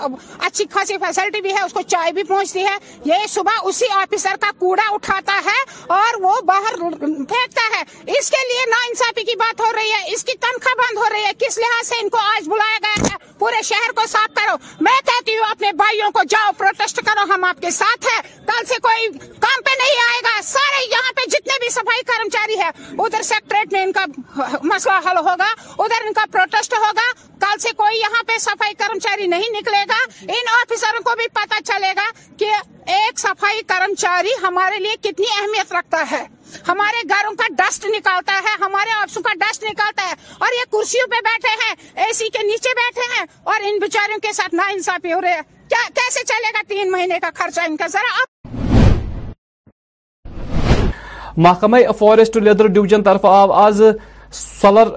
اچھی خاصی فیسلٹی بھی ہے اس کو چائے بھی پہنچتی ہے یہ صبح اسی آفیسر کا کوڑا اٹھاتا ہے اور وہ باہر پھینکتا ہے اس کے لیے نا انصافی کی بات ہو رہی ہے اس کی تنخواہ بند ہو رہی ہے کس لحاظ سے ان کو آج بلایا گیا ہے پورے شہر کو صاف کرو میں کہتی ہوں اپنے بھائیوں کو جاؤ پروٹیسٹ کرو ہم آپ کے ساتھ ہیں کل سے کوئی کام پہ نہیں نہیں آئے گا سارے یہاں پہ جتنے بھی صفائی کرمچاری ہے ادھر سیکٹریٹ میں ان کا مسئلہ حل ہوگا ادھر ان کا پروٹیسٹ ہوگا کل سے کوئی یہاں پہ صفائی کرمچاری نہیں نکلے گا ان آفیسروں کو بھی پتا چلے گا کہ ایک صفائی کرمچاری ہمارے لیے کتنی اہمیت رکھتا ہے ہمارے گھروں کا ڈسٹ نکالتا ہے ہمارے آفسوں کا ڈسٹ نکالتا ہے اور یہ کرسیوں پہ بیٹھے ہیں اے سی کے نیچے بیٹھے ہیں اور ان بیچاروں کے ساتھ نا انصافی ہو رہے ہیں کیسے چلے گا تین مہینے کا خرچہ ان کا ذرا محکمہ فارسٹ لیدر ڈویژن طرف آو آز سلر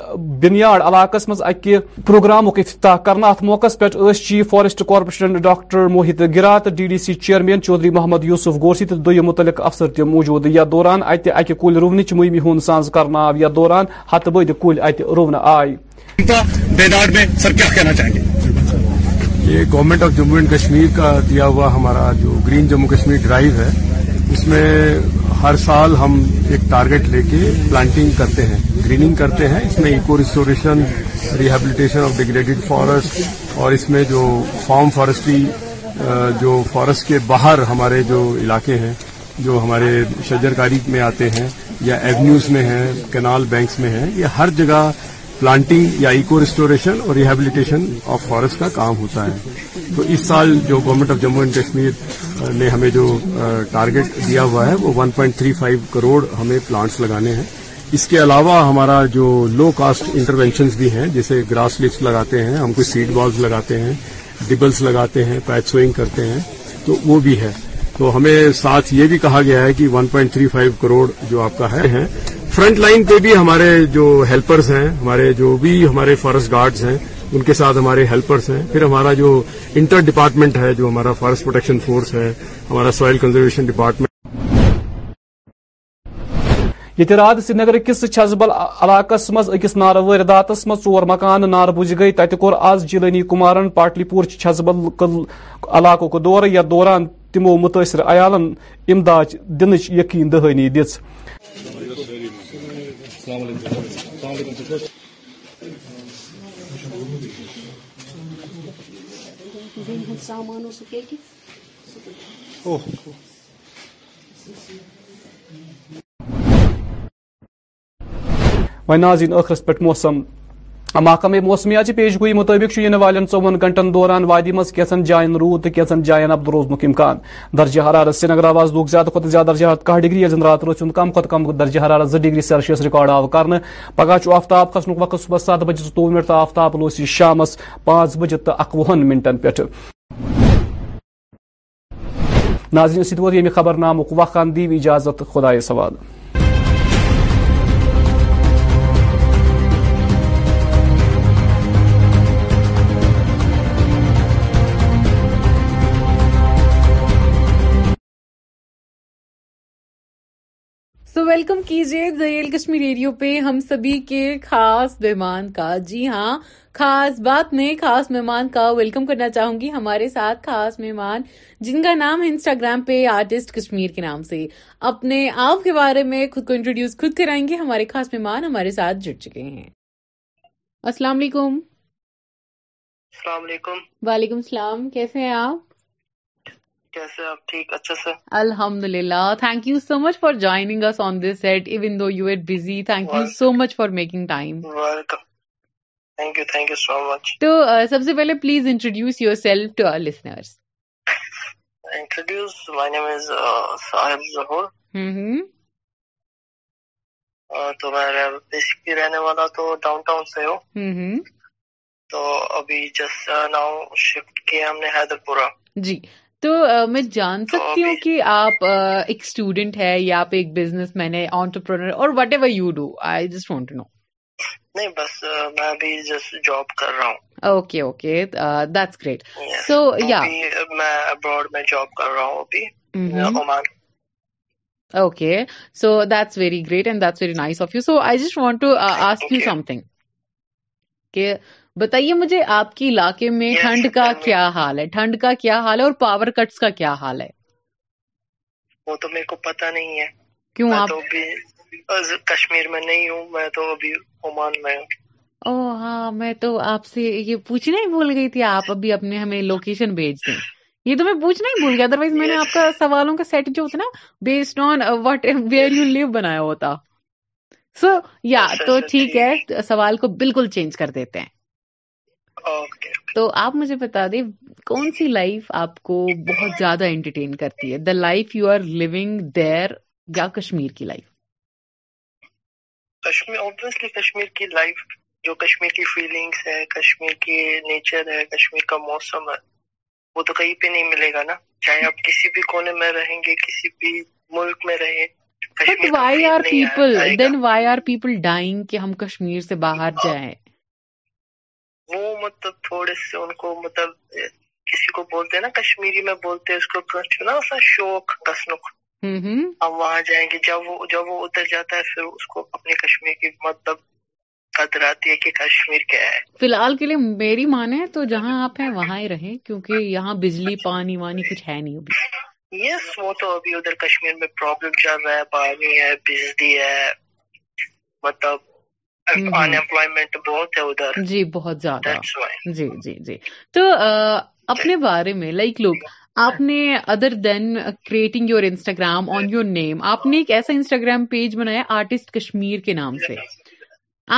بنیاڈ علاقہ مز اکہ پروگرامک افتتاح کرنا ات موقع پہ chief forest corporation doctor Mohit Gera تو D D C chairman Chaudhary Mohammad Yousuf Gorsi تو دم متعلق افسر تہ موجود یا دوران ات اکہ کل رونچ مہمی ہند کرنا آو یا دوران ہت بد کل یہ government of Jammu and Kashmir کا دیا ہوا ہمارا جو گرین جموں کشمیر ڈرائیو ہے اس میں ہر سال ہم ایک ٹارگٹ لے کے پلانٹنگ کرتے ہیں گریننگ کرتے ہیں اس میں eco restoration rehabilitation of degraded forest اور اس میں جو فارم فارسٹری جو فارسٹ کے باہر ہمارے جو علاقے ہیں جو ہمارے شجرکاری میں آتے ہیں یا ایونیوز میں ہیں کینال بینکس میں ہیں یہ ہر جگہ پلانٹنگ یا ایکو ریسٹوریشن اور ریہیبلیٹیشن آف فارسٹ کا کام ہوتا ہے تو اس سال جو government of Jammu and Kashmir نے ہمیں جو ٹارگٹ دیا ہوا ہے وہ 1.35 کروڑ ہمیں پلانٹس لگانے ہیں اس کے علاوہ ہمارا جو لو کاسٹ انٹروینشنز بھی ہیں جیسے گراس لیپس لگاتے ہیں ہم کوئی سیڈ بالز لگاتے ہیں ڈبلز لگاتے ہیں پیچ سوئنگ کرتے ہیں تو وہ بھی ہے تو ہمیں ساتھ یہ بھی کہا گیا ہے کہ 1.35 کروڑ جو آپ کا ہے فرنٹ لائن پہ بھی ہمارے جو ہیلپرز ہیں ہمارے جو بھی ہمارے فارسٹ گارڈز ہیں ان کے ساتھ ہمارے ہیلپرز ہیں پھر ہمارا جو انٹر ڈپارٹمنٹ ہے جو ہمارا فارسٹ پروٹیکشن فورس ہے ہمارا سوائل کنزرویشن ڈپارٹمنٹ یت رات سری نگر کس چھزبل علاقہ مز اکس نار مز مزا مکان نار بج گئی کور آز جیلنی کمارن پاٹلی پور چھزبل علاقوں دور یا دوران تمو متاثر عیالن امداد دنچ یقین دہانی دِ السلام السلام علیکم علیکم وا ٲخرس پٮ۪ٹھ موسم محکمہ موسمیات پیش گوئی مطابق ان والن ٹون گنٹن دوران وادی کیسن جائن رود تو کیسن جائن ابد روزنک امکان درجہ حرارت سری نگر آواز لوگ زیادہ زیادہ درجہ ڈگری کھری رات روز کم کم درجہ حرارت ڈگری سیلسیس ریکارڈ آو کر پگہ آفتاب کھسن وقت صبح سات بجے زو منٹ آفتاب لوسی شام پانچ بجے تو اکون منٹن پہ خبر نامک وقان سو ویلکم کیجیے کشمیر ریڈیو پہ ہم سبھی کے خاص مہمان کا جی ہاں خاص بات میں خاص مہمان کا ویلکم کرنا چاہوں گی ہمارے ساتھ خاص مہمان جن کا نام ہے انسٹاگرام پہ آرٹسٹ کشمیر کے نام سے اپنے آپ کے بارے میں خود کو انٹروڈیوس خود کرائیں گے ہمارے خاص مہمان ہمارے ساتھ جڑ چکے ہیں السلام علیکم السلام علیکم وعلیکم السلام کیسے ہیں آپ الحمد للہ thank you so much for joining us on this set even though you at busy thank you so much for making time thank you thank you so much تو سب سے پہلے please introduce yourself to our listeners introduce my name is Sahib Zahoor تو میں بیسکلی رہنے والا تو ڈاؤن ٹاؤن سے ہوں mm-hmm. تو ابھی جسٹ ناؤ شفٹ کیا ہم نے حیدر پورہ جی تو uh, میں جان سکتی ہوں کہ آپ uh, ایک اسٹوڈینٹ ہے یا آپ ایک بزنس مین ہے آنٹرپرنر اور whatever you do I just just want know نہیں بس uh, میں ابھی جاب کر رہا ہوں okay okay that's great so yeah میں میں ابراڈ جاب کر رہا ہوں ابھی Oman okay so that's very great and that's very nice of you so I just want to ask you something کہ بتائیے مجھے آپ کی علاقے میں ٹھنڈ کا کیا حال ہے ٹھنڈ کا کیا حال ہے اور پاور کٹس کا کیا حال ہے وہ تو میرے کو پتا نہیں ہے کیوں آپ کشمیر میں نہیں ہوں میں تو ابھی عمان میں ہوں او ہاں میں تو آپ سے یہ پوچھنا ہی بھول گئی تھی آپ ابھی اپنے ہمیں لوکیشن بھیج دیں یہ تو میں پوچھنا ہی بھول گیا ادروائز میں نے آپ کا سوالوں کا سیٹ جو ہوتا نا based on what where you live بنایا ہوتا سو یا اچھا، تو اچھا، ٹھیک ہے سوال کو بالکل چینج کر دیتے ہیں تو آپ مجھے بتا دیں کون سی لائف آپ کو بہت زیادہ انٹرٹین کرتی ہے the life you are living there یا کشمیر کی لائف کشمیر کشمیر کی لائف جو کشمیر کی فیلنگس ہے کشمیر کی نیچر ہے کشمیر کا موسم ہے وہ تو کہیں پہ نہیں ملے گا نا چاہے آپ کسی بھی کونے میں رہیں گے کسی بھی ملک میں رہیں then why are people dying کہ ہم کشمیر سے باہر جائیں وہ مطلب تھوڑے سے ان کو مطلب کسی کو بولتے نا کشمیری میں بولتے اس کو کچھ نا شوق ہم وہاں جائیں گے جب وہ جب وہ اتر جاتا ہے پھر اس کو اپنی کشمیر کی مطلب قدر آتی ہے کہ کشمیر کیا ہے فی الحال کے لیے میری مانے تو جہاں آپ ہیں وہاں ہی رہے کیوں کہ یہاں بجلی پانی وانی کچھ ہے نہیں ابھی یس وہ تو ابھی ادھر کشمیر میں پرابلم چل رہا ہے پانی ہے بجلی ہے مطلب Mm-hmm. انمپلائمنٹ جی بہت زیادہ جی جی جی تو اپنے بارے میں لائک لوگ آپ نے other than creating your Instagram on your name آپ نے ایک ایسا انسٹاگرام پیج بنایا آرٹسٹ کشمیر کے نام سے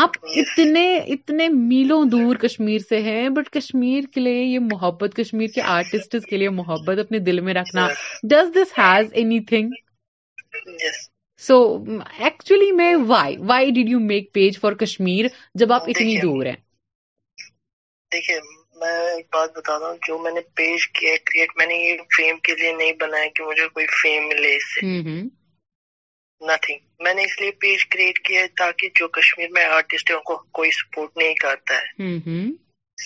آپ اتنے اتنے میلوں دور کشمیر سے ہیں بٹ کشمیر کے لیے یہ محبت کشمیر کے آرٹسٹ کے لیے محبت اپنے دل میں رکھنا does this has anything so actually میں why why did you make page for Kashmir جب آپ اتنی دور ہیں دیکھیے میں ایک بات بتا رہا ہوں جو میں نے پیج کیا کریٹ میں نے یہ فیم کے لیے نہیں بنایا کہ مجھے کوئی فیم ملے اس سے نتھنگ میں نے اس لیے پیج کریٹ کیا ہے تاکہ جو کشمیر میں آرٹسٹ ہیں ان کو کوئی سپورٹ نہیں کرتا ہے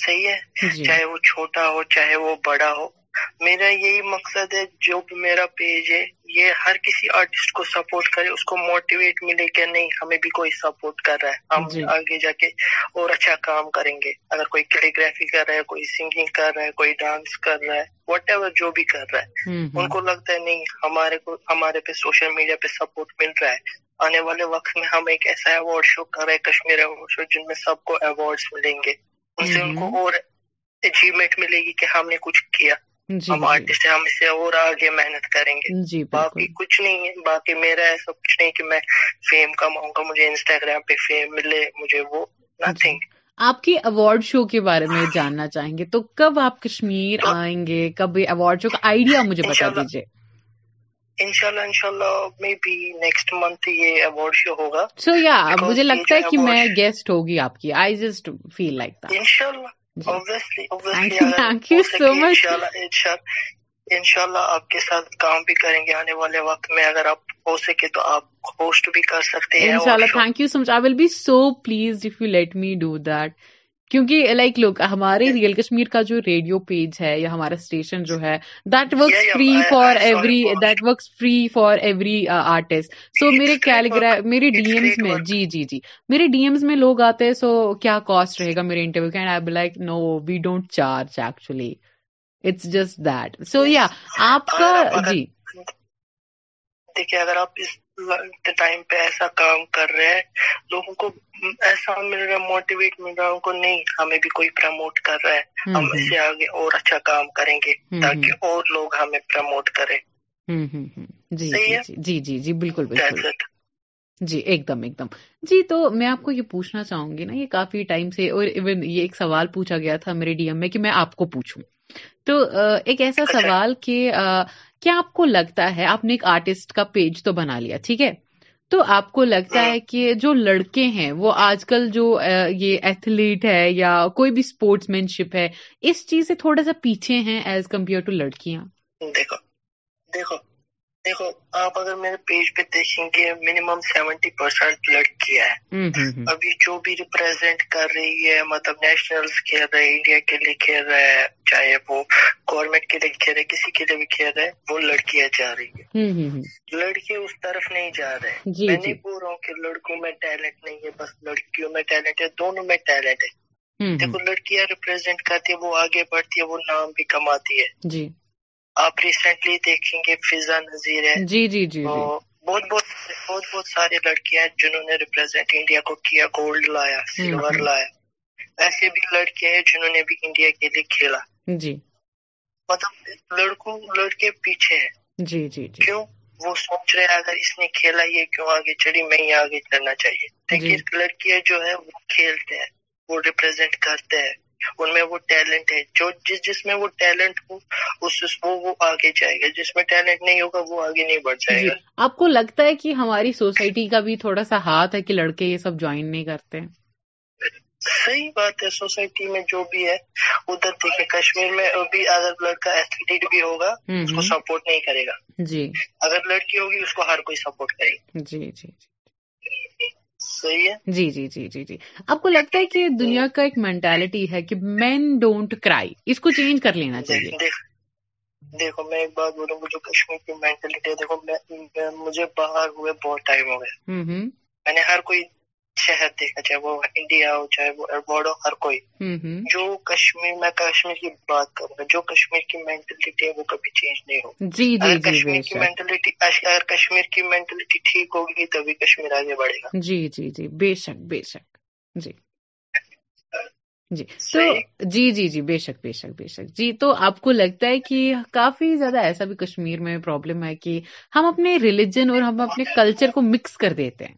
صحیح ہے جی۔ چاہے وہ چھوٹا ہو چاہے وہ بڑا ہو میرا یہی مقصد ہے جو بھی میرا پیج ہے یہ ہر کسی آرٹسٹ کو سپورٹ کرے اس کو موٹیویٹ ملے کہ نہیں ہمیں بھی کوئی سپورٹ کر رہا ہے ہم جی۔ آگے جا کے اور اچھا کام کریں گے اگر کوئی کیلیگرافی کر رہا ہے کوئی سنگنگ کر رہا ہے کوئی ڈانس کر رہا ہے واٹ ایور جو بھی کر رہا ہے ان کو لگتا ہے نہیں ہمارے کو ہمارے پہ سوشل میڈیا پہ سپورٹ مل رہا ہے آنے والے وقت میں ہم ایک ایسا ایوارڈ شو کر رہے ہیں کشمیر ایوارڈ شو جن میں سب کو ایوارڈ ملیں گے ان سے ان کو اور اچیومنٹ ملے گی کہ ہم نے کچھ کیا جی، ہم آج جی۔ سے ہم سے اور آگے محنت کریں گے جی باقی کچھ نہیں ہے باقی میرا ایسا کچھ نہیں کہ میں فیم کماؤں گا مجھے انسٹاگرام پہ فیم ملے مجھے وہ نتھنگ جی۔ آپ کی ایوارڈ شو کے بارے میں جاننا چاہیں گے تو کب آپ کشمیر آئیں گے کب ایوارڈ شو کا آئیڈیا مجھے بتا دیجیے انشاءاللہ انشاءاللہ مے بی نیکسٹ منتھ یہ ایوارڈ شو ہوگا سو یا مجھے لگتا ہے کہ میں گیسٹ ہوگی آپ کی آئی جسٹ فیل لائک انشاءاللہ ان شاء اللہ آپ کے ساتھ کام بھی کریں گے آنے والے وقت میں اگر آپ ہو سکے تو آپ ہوسٹ بھی کر سکتے ہیں please if you let me do that کیونکہ لائک لوگ ہمارے ریئل کشمیر کا جو ریڈیو پیج ہے یا ہمارا اسٹیشن جو ہے that works free for every that works free for every artist so میرے کیلی میرے ڈی ایمس میں جی جی جی میرے ڈی ایمس میں لوگ آتے ہیں سو کیا کاسٹ رہے گا میرے interview I like no we don't charge actually it's just that so yeah آپ کا جی تھے کہ اگر آپ اس ٹائم پہ ایسا کام کر رہے ہیں لوگوں کو ایسا مل رہا ہے موٹیویٹ مل رہا ہے ان کو نہیں ہمیں بھی کوئی پروموٹ کر رہا ہے ہم اس سے آگے اور اچھا کام کریں گے تاکہ اور لوگ ہمیں پروموٹ کرے جی، جی،, جی جی جی بالکل جی ایک دم ایک دم جی تو میں آپ کو یہ پوچھنا چاہوں گی نا یہ کافی ٹائم سے اور ایون یہ ایک سوال پوچھا گیا تھا میرے ڈی ایم میں کہ میں آپ کو پوچھوں تو ایک ایسا اچھا۔ سوال کہ کیا آپ کو لگتا ہے آپ نے ایک آرٹسٹ کا پیج تو بنا لیا ٹھیک ہے تو آپ کو لگتا ہے کہ جو لڑکے ہیں وہ آج کل جو یہ ایتھلیٹ ہے یا کوئی بھی اسپورٹس مین شپ ہے اس چیز سے تھوڑا سا پیچھے ہیں ایز کمپیئر ٹو لڑکیاں دیکھو دیکھو دیکھو آپ اگر میرے پیج پہ دیکھیں گے منیمم سیونٹی پرسینٹ لڑکیاں ابھی جو بھی ریپرزینٹ کر رہی ہے مطلب نیشنل کھیل رہے انڈیا کے لیے کھیل رہے ہیں چاہے وہ گورمنٹ کے لیے کھیل رہے کسی کے لیے بھی کھیل رہے وہ لڑکیاں جا رہی ہے لڑکی اس طرف نہیں جا رہے جی، میں جی۔ نہیں بول رہا ہوں کہ لڑکوں میں ٹیلنٹ نہیں ہے بس لڑکیوں میں ٹیلنٹ ہے دونوں میں ٹیلنٹ ہے دیکھو لڑکیاں ریپرزینٹ کرتی ہے وہ آگے بڑھتی ہے وہ نام بھی کماتی ہے آپ ریسنٹلی دیکھیں گے فضا نذیر ہے جی جی جی, جی۔ بہت بہت بہت بہت سارے لڑکیاں ہیں جنہوں نے ریپرزینٹ انڈیا کو کیا گولڈ لایا سلور لایا ایسے بھی لڑکے ہیں جنہوں نے بھی انڈیا کے لیے کھیلا جی مطلب لڑکوں لڑکے پیچھے ہیں جی جی جی کیوں وہ سوچ رہے اگر اس نے کھیلا یہ کیوں آگے چڑھی میں یہ آگے چلنا چاہیے جی۔ لڑکیاں جو ہے وہ کھیلتے ہیں وہ ریپرزینٹ کرتے ہیں ان میں وہ ٹیلنٹ ہے جو جس جس میں وہ ٹیلنٹ ہو اس کو جس میں ٹیلنٹ نہیں ہوگا وہ آگے نہیں بڑھ جائے جی، گا آپ کو لگتا ہے کہ ہماری سوسائٹی کا بھی تھوڑا سا ہاتھ ہے کہ لڑکے یہ سب جوائن نہیں کرتے صحیح بات ہے سوسائٹی میں جو بھی ہے ادھر کشمیر میں بھی اگر لڑکا ایتھلیٹ بھی ہوگا اس کو سپورٹ نہیں کرے گا جی اگر لڑکی ہوگی اس کو ہر کوئی سپورٹ کرے گا جی جی, جی۔ صحیح ہے جی جی جی جی جی آپ کو لگتا ہے کہ دنیا کا ایک مینٹالٹی ہے کہ مین ڈونٹ کرائی اس کو چینج کر لینا چاہیے دیکھو میں ایک بات بولوں گا جو کشمیر کی مینٹلٹی ہے دیکھو مجھے باہر ہوئے بہت ٹائم ہو گیا میں نے ہر کوئی شہر دیکھا چاہے وہ انڈیا ہو چاہے وہ ہو ہر کوئی جو کشمیر میں کشمیر کی بات کروں گا جو کشمیر کی مینٹلٹی ہے وہ کبھی چینج نہیں ہوگی جی جی اگر جی، کشمیر کی مینٹلٹی ٹھیک ہوگی تبھی کشمیر آگے بڑھے گا جی جی جی بے شک بے شک جی جی تو جی جی جی بے شک بے شک بے شک جی تو آپ کو لگتا ہے کہ کافی زیادہ ایسا بھی کشمیر میں پرابلم ہے کہ ہم اپنے ریلیجن اور ہم اپنے کلچر کو مکس کر دیتے ہیں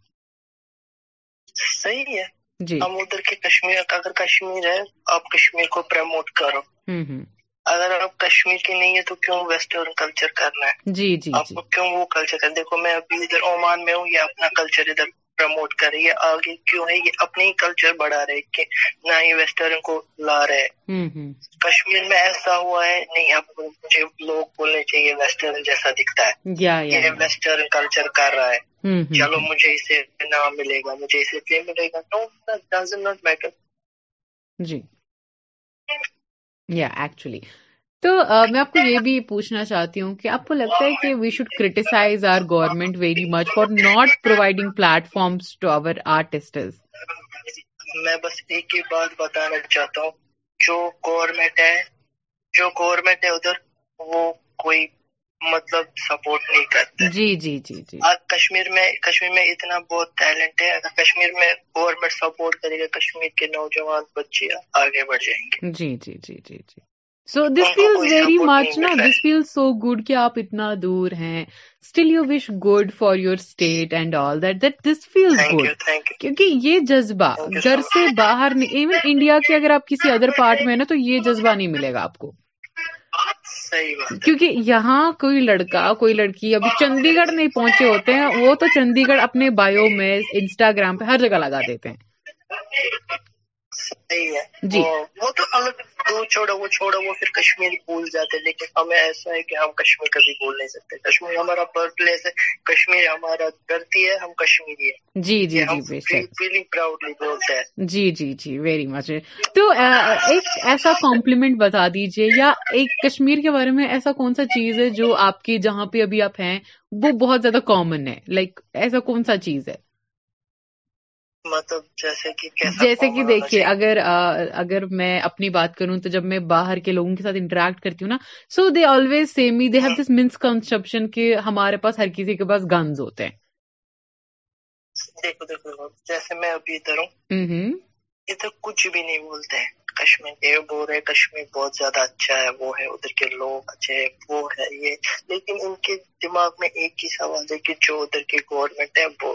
صحیح ہے جی۔ ہم ادھر کے کشمیر اگر کشمیر ہے آپ کشمیر کو پرموٹ کرو اگر آپ کشمیر کی نہیں ہے تو کیوں ویسٹرن کلچر کرنا ہے جی جی آپ کو جی۔ کیوں وہ کلچر کر دیکھو میں ابھی ادھر اومان میں ہوں یا اپنا کلچر ادھر پروموٹ کر رہی ہے آگے کیوں یہ اپنی کلچر بڑھا رہے کہ نہ ہی ویسٹرن کو لا رہے کشمیر میں ایسا ہوا ہے نہیں اب مجھے لوگ بولنے چاہیے ویسٹرن جیسا دکھتا ہے یہ ویسٹرن کلچر کر رہا ہے چلو مجھے اسے نام ملے گا مجھے اسے پھر ملے گا نو میٹر جی ایکچولی تو میں آپ کو یہ بھی پوچھنا چاہتی ہوں کہ آپ کو لگتا ہے کہ we should criticise our government very much for not providing platforms to our artist میں بس ایک ہی بات بتانا چاہتا ہوں جو گورنمنٹ ہے جو گورنمنٹ ہے ادھر وہ کوئی مطلب سپورٹ نہیں کرتے جی جی جی جی کشمیر میں کشمیر میں اتنا بہت ٹیلنٹ ہے اگر کشمیر میں گورنمنٹ سپورٹ کرے گا کشمیر کے نوجوان بچے آگے بڑھ جائیں گے جی جی جی جی جی so this feel very much نا دس فیل سو گڈ کہ آپ اتنا دور ہیں still you wish good for your state and all that that this feel good کیونکہ یہ جذبہ گھر سے باہر ایون انڈیا کے اگر آپ کسی ادر پارٹ میں نا تو یہ جذبہ نہیں ملے گا آپ کو کیونکہ یہاں کوئی لڑکا کوئی لڑکی ابھی چندی گڑھ نہیں پہنچے ہوتے ہیں وہ تو چندی گڑھ اپنے بایو میں انسٹاگرام پہ ہر جگہ لگا دیتے ہیں صحیح ہے جی۔ وہ تو الگ دو چھوڑو وہ چھوڑو وہ پھر کشمیر بھول جاتے لیکن ہمیں ایسا ہے کہ ہم کشمیر کبھی بھول نہیں سکتے کشمیر ہمارا برتھ پلیس ہے کشمیر ہمارا دھرتی ہے ہم کشمیری ہے جی جی جی فیلنگ پراؤڈلی بولتے ہیں جی جی جی ویری مچ تو ایک ایسا کمپلیمنٹ بتا دیجئے یا ایک کشمیر کے بارے میں ایسا کون سا چیز ہے جو آپ کی جہاں پہ ابھی آپ ہیں وہ بہت زیادہ کامن ہے لائک ایسا کون سا چیز ہے مطلب جیسے کہ جیسے کہ دیکھیے اگر اگر میں اپنی بات کروں تو جب میں باہر کے لوگوں کے ساتھ انٹریکٹ کرتی ہوں نا so they always they have this کہ ہمارے پاس پاس ہر کسی کے گنز ہوتے ہیں دیکھو دیکھو جیسے میں ابھی ادھر ہوں ادھر کچھ بھی نہیں بولتے ہیں کشمیر یہ بول رہے کشمیر بہت زیادہ اچھا ہے وہ ہے ادھر کے لوگ اچھے وہ ہے یہ لیکن ان کے دماغ میں ایک ہی سوال ہے کہ جو ادھر کی گورنمنٹ ہے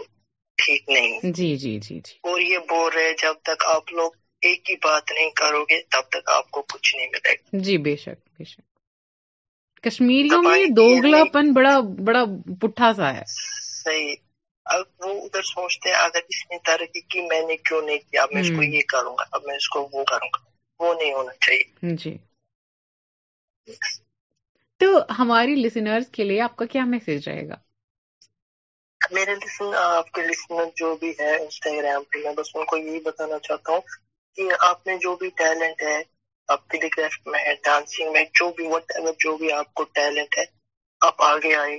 ٹھیک نہیں جی جی جی جی اور یہ بول رہے جب تک آپ لوگ ایک ہی بات نہیں کرو گے تب تک آپ کو کچھ نہیں ملے گا جی بے شک بے شک کشمیریوں میں دوگلا پن بڑا بڑا پٹھا سا ہے صحیح اب وہ ادھر سوچتے ہیں اگر اس نے ترقی کی میں نے کیوں نہیں کیا اب میں اس کو یہ کروں گا اب میں اس کو وہ کروں گا وہ نہیں ہونا چاہیے جی تو ہماری لسنرز کے لیے آپ کا کیا میسج رہے گا میرے لسن آپ کے لسنر جو بھی ہے انسٹاگرام پہ میں بس ان کو یہی بتانا چاہتا ہوں کہ آپ میں جو بھی ٹیلنٹ ہے آپ کلی گرافٹ میں ہے ڈانسنگ میں جو بھی وٹ ایور جو بھی آپ کو ٹیلنٹ ہے آپ آگے آئے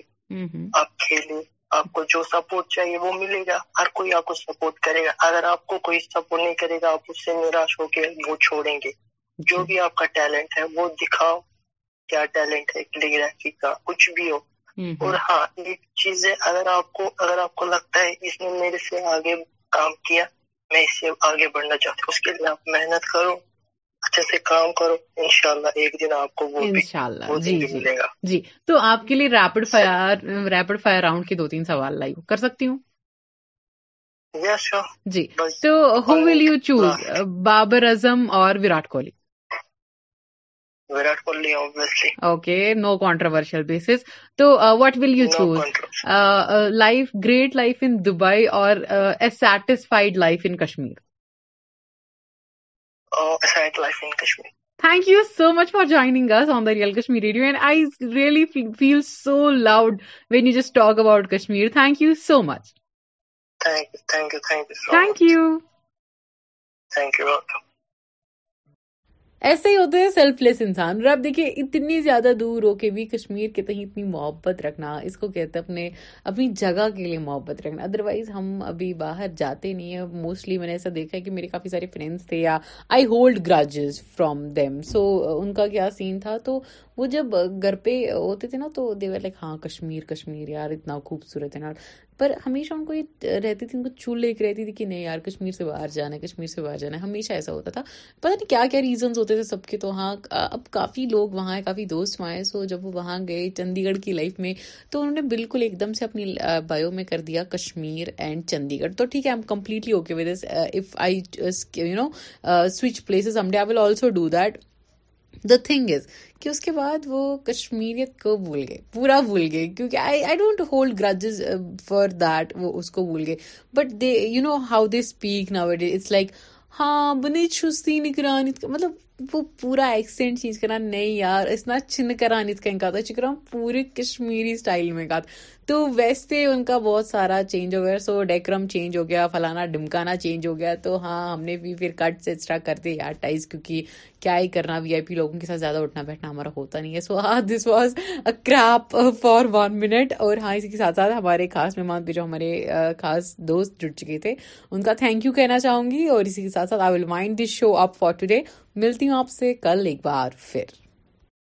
آپ کھیلے آپ کو جو سپورٹ چاہیے وہ ملے گا ہر کوئی آپ کو سپورٹ کرے گا اگر آپ کو کوئی سپورٹ نہیں کرے گا آپ اس سے نراش ہو کے وہ چھوڑیں گے جو جی۔ بھی آپ کا ٹیلنٹ ہے وہ دکھاؤ کیا ٹیلنٹ ہے گرافی کا کچھ بھی ہو اور ہاں ایک چیز ہے اگر آپ کو اگر آپ کو لگتا ہے اس نے میرے سے آگے کام کیا میں اس سے آگے بڑھنا چاہتا ہوں اس کے لیے آپ محنت کرو اچھے سے کام کرو انشاءاللہ ایک دن آپ کو وہ انشاءاللہ جی، بھی جی جی ملے گا جی تو آپ کے لیے rapid fire rapid fire round کے دو تین سوال لائیو کر سکتی ہوں جی تو who will you choose Babar Azam اور Virat Kohli Virat Kohli, obviously. Okay, no controversial basis. So, uh, what will you choose? Uh, uh, life, great life in Dubai, or a satisfied life in Kashmir? Oh, a satisfied life in Kashmir. Thank you so much for joining us on the Real Kashmir Radio. And I really feel so loud when you just talk about Kashmir. Thank you so much. Thank you so much. Thank you. Thank you. Welcome. ایسے ہی ہوتے ہیں سیلف لیس انسان اور آپ دیکھیے اتنی زیادہ دور ہو کے بھی کشمیر کے تہیں اتنی محبت رکھنا اس کو کہتے ہیں محبت رکھنا ادروائز ہم ابھی باہر جاتے نہیں ہیں موسٹلی میں نے ایسا دیکھا ہے کہ میرے کافی سارے فرینڈس تھے یا I hold grudges from them so ان کا کیا سین تھا تو وہ جب گھر پہ ہوتے تھے نا تو دیور لائک ہاں کشمیر کشمیر یار اتنا خوبصورت ہے نا پر ہمیشہ ان کو یہ رہتی تھی ان کو چھو لے کے رہتی تھی کہ نہیں یار کشمیر سے باہر جانا ہے کشمیر سے باہر جانا ہے ہمیشہ ایسا ہوتا تھا پتہ نہیں کیا کیا ریزنز ہوتے تھے سب کے تو ہاں اب کافی لوگ وہاں ہیں کافی دوست وہاں ہیں سو جب وہ وہاں گئے چندی گڑھ کی لائف میں تو انہوں نے بالکل ایک دم سے اپنی بایو میں کر دیا کشمیر اینڈ چندی گڑھ تو ٹھیک ہے completely okay with if I you know switch places ہم day I will also do that the thing is کہ اس کے بعد وہ کشمیریت کو بھول گئے پورا بھول گئے کیونکہ I I don't hold grudges for that وہ اس کو بھول گئے but they you know how they speak نا ویڈ اٹس لائک ہاں بنے چھستی نگران مطلب وہ پورا ایکسینٹ چیز کرا نہیں یار اس نے چھن کرا تھا پورے کشمیری میں کا تو ویسے ان کا بہت سارا چینج ہو گیا سو ڈیکرم چینج ہو گیا فلانا ڈمکانا چینج ہو گیا تو ہاں ہم نے بھی پھر کر یار ٹائز کیونکہ کیا ہی کرنا وی آئی پی لوگوں کے ساتھ زیادہ اٹھنا بیٹھنا ہمارا ہوتا نہیں ہے سو ہاں this was a crop for one minute اور ہاں اسی کے ساتھ ساتھ ہمارے خاص مہمان پہ جو ہمارے خاص دوست جڑ چکے تھے ان کا تھینک یو کہنا چاہوں گی اور اسی کے ساتھ I will mind this show up for today ملتی ہوں آپ سے کل ایک بار پھر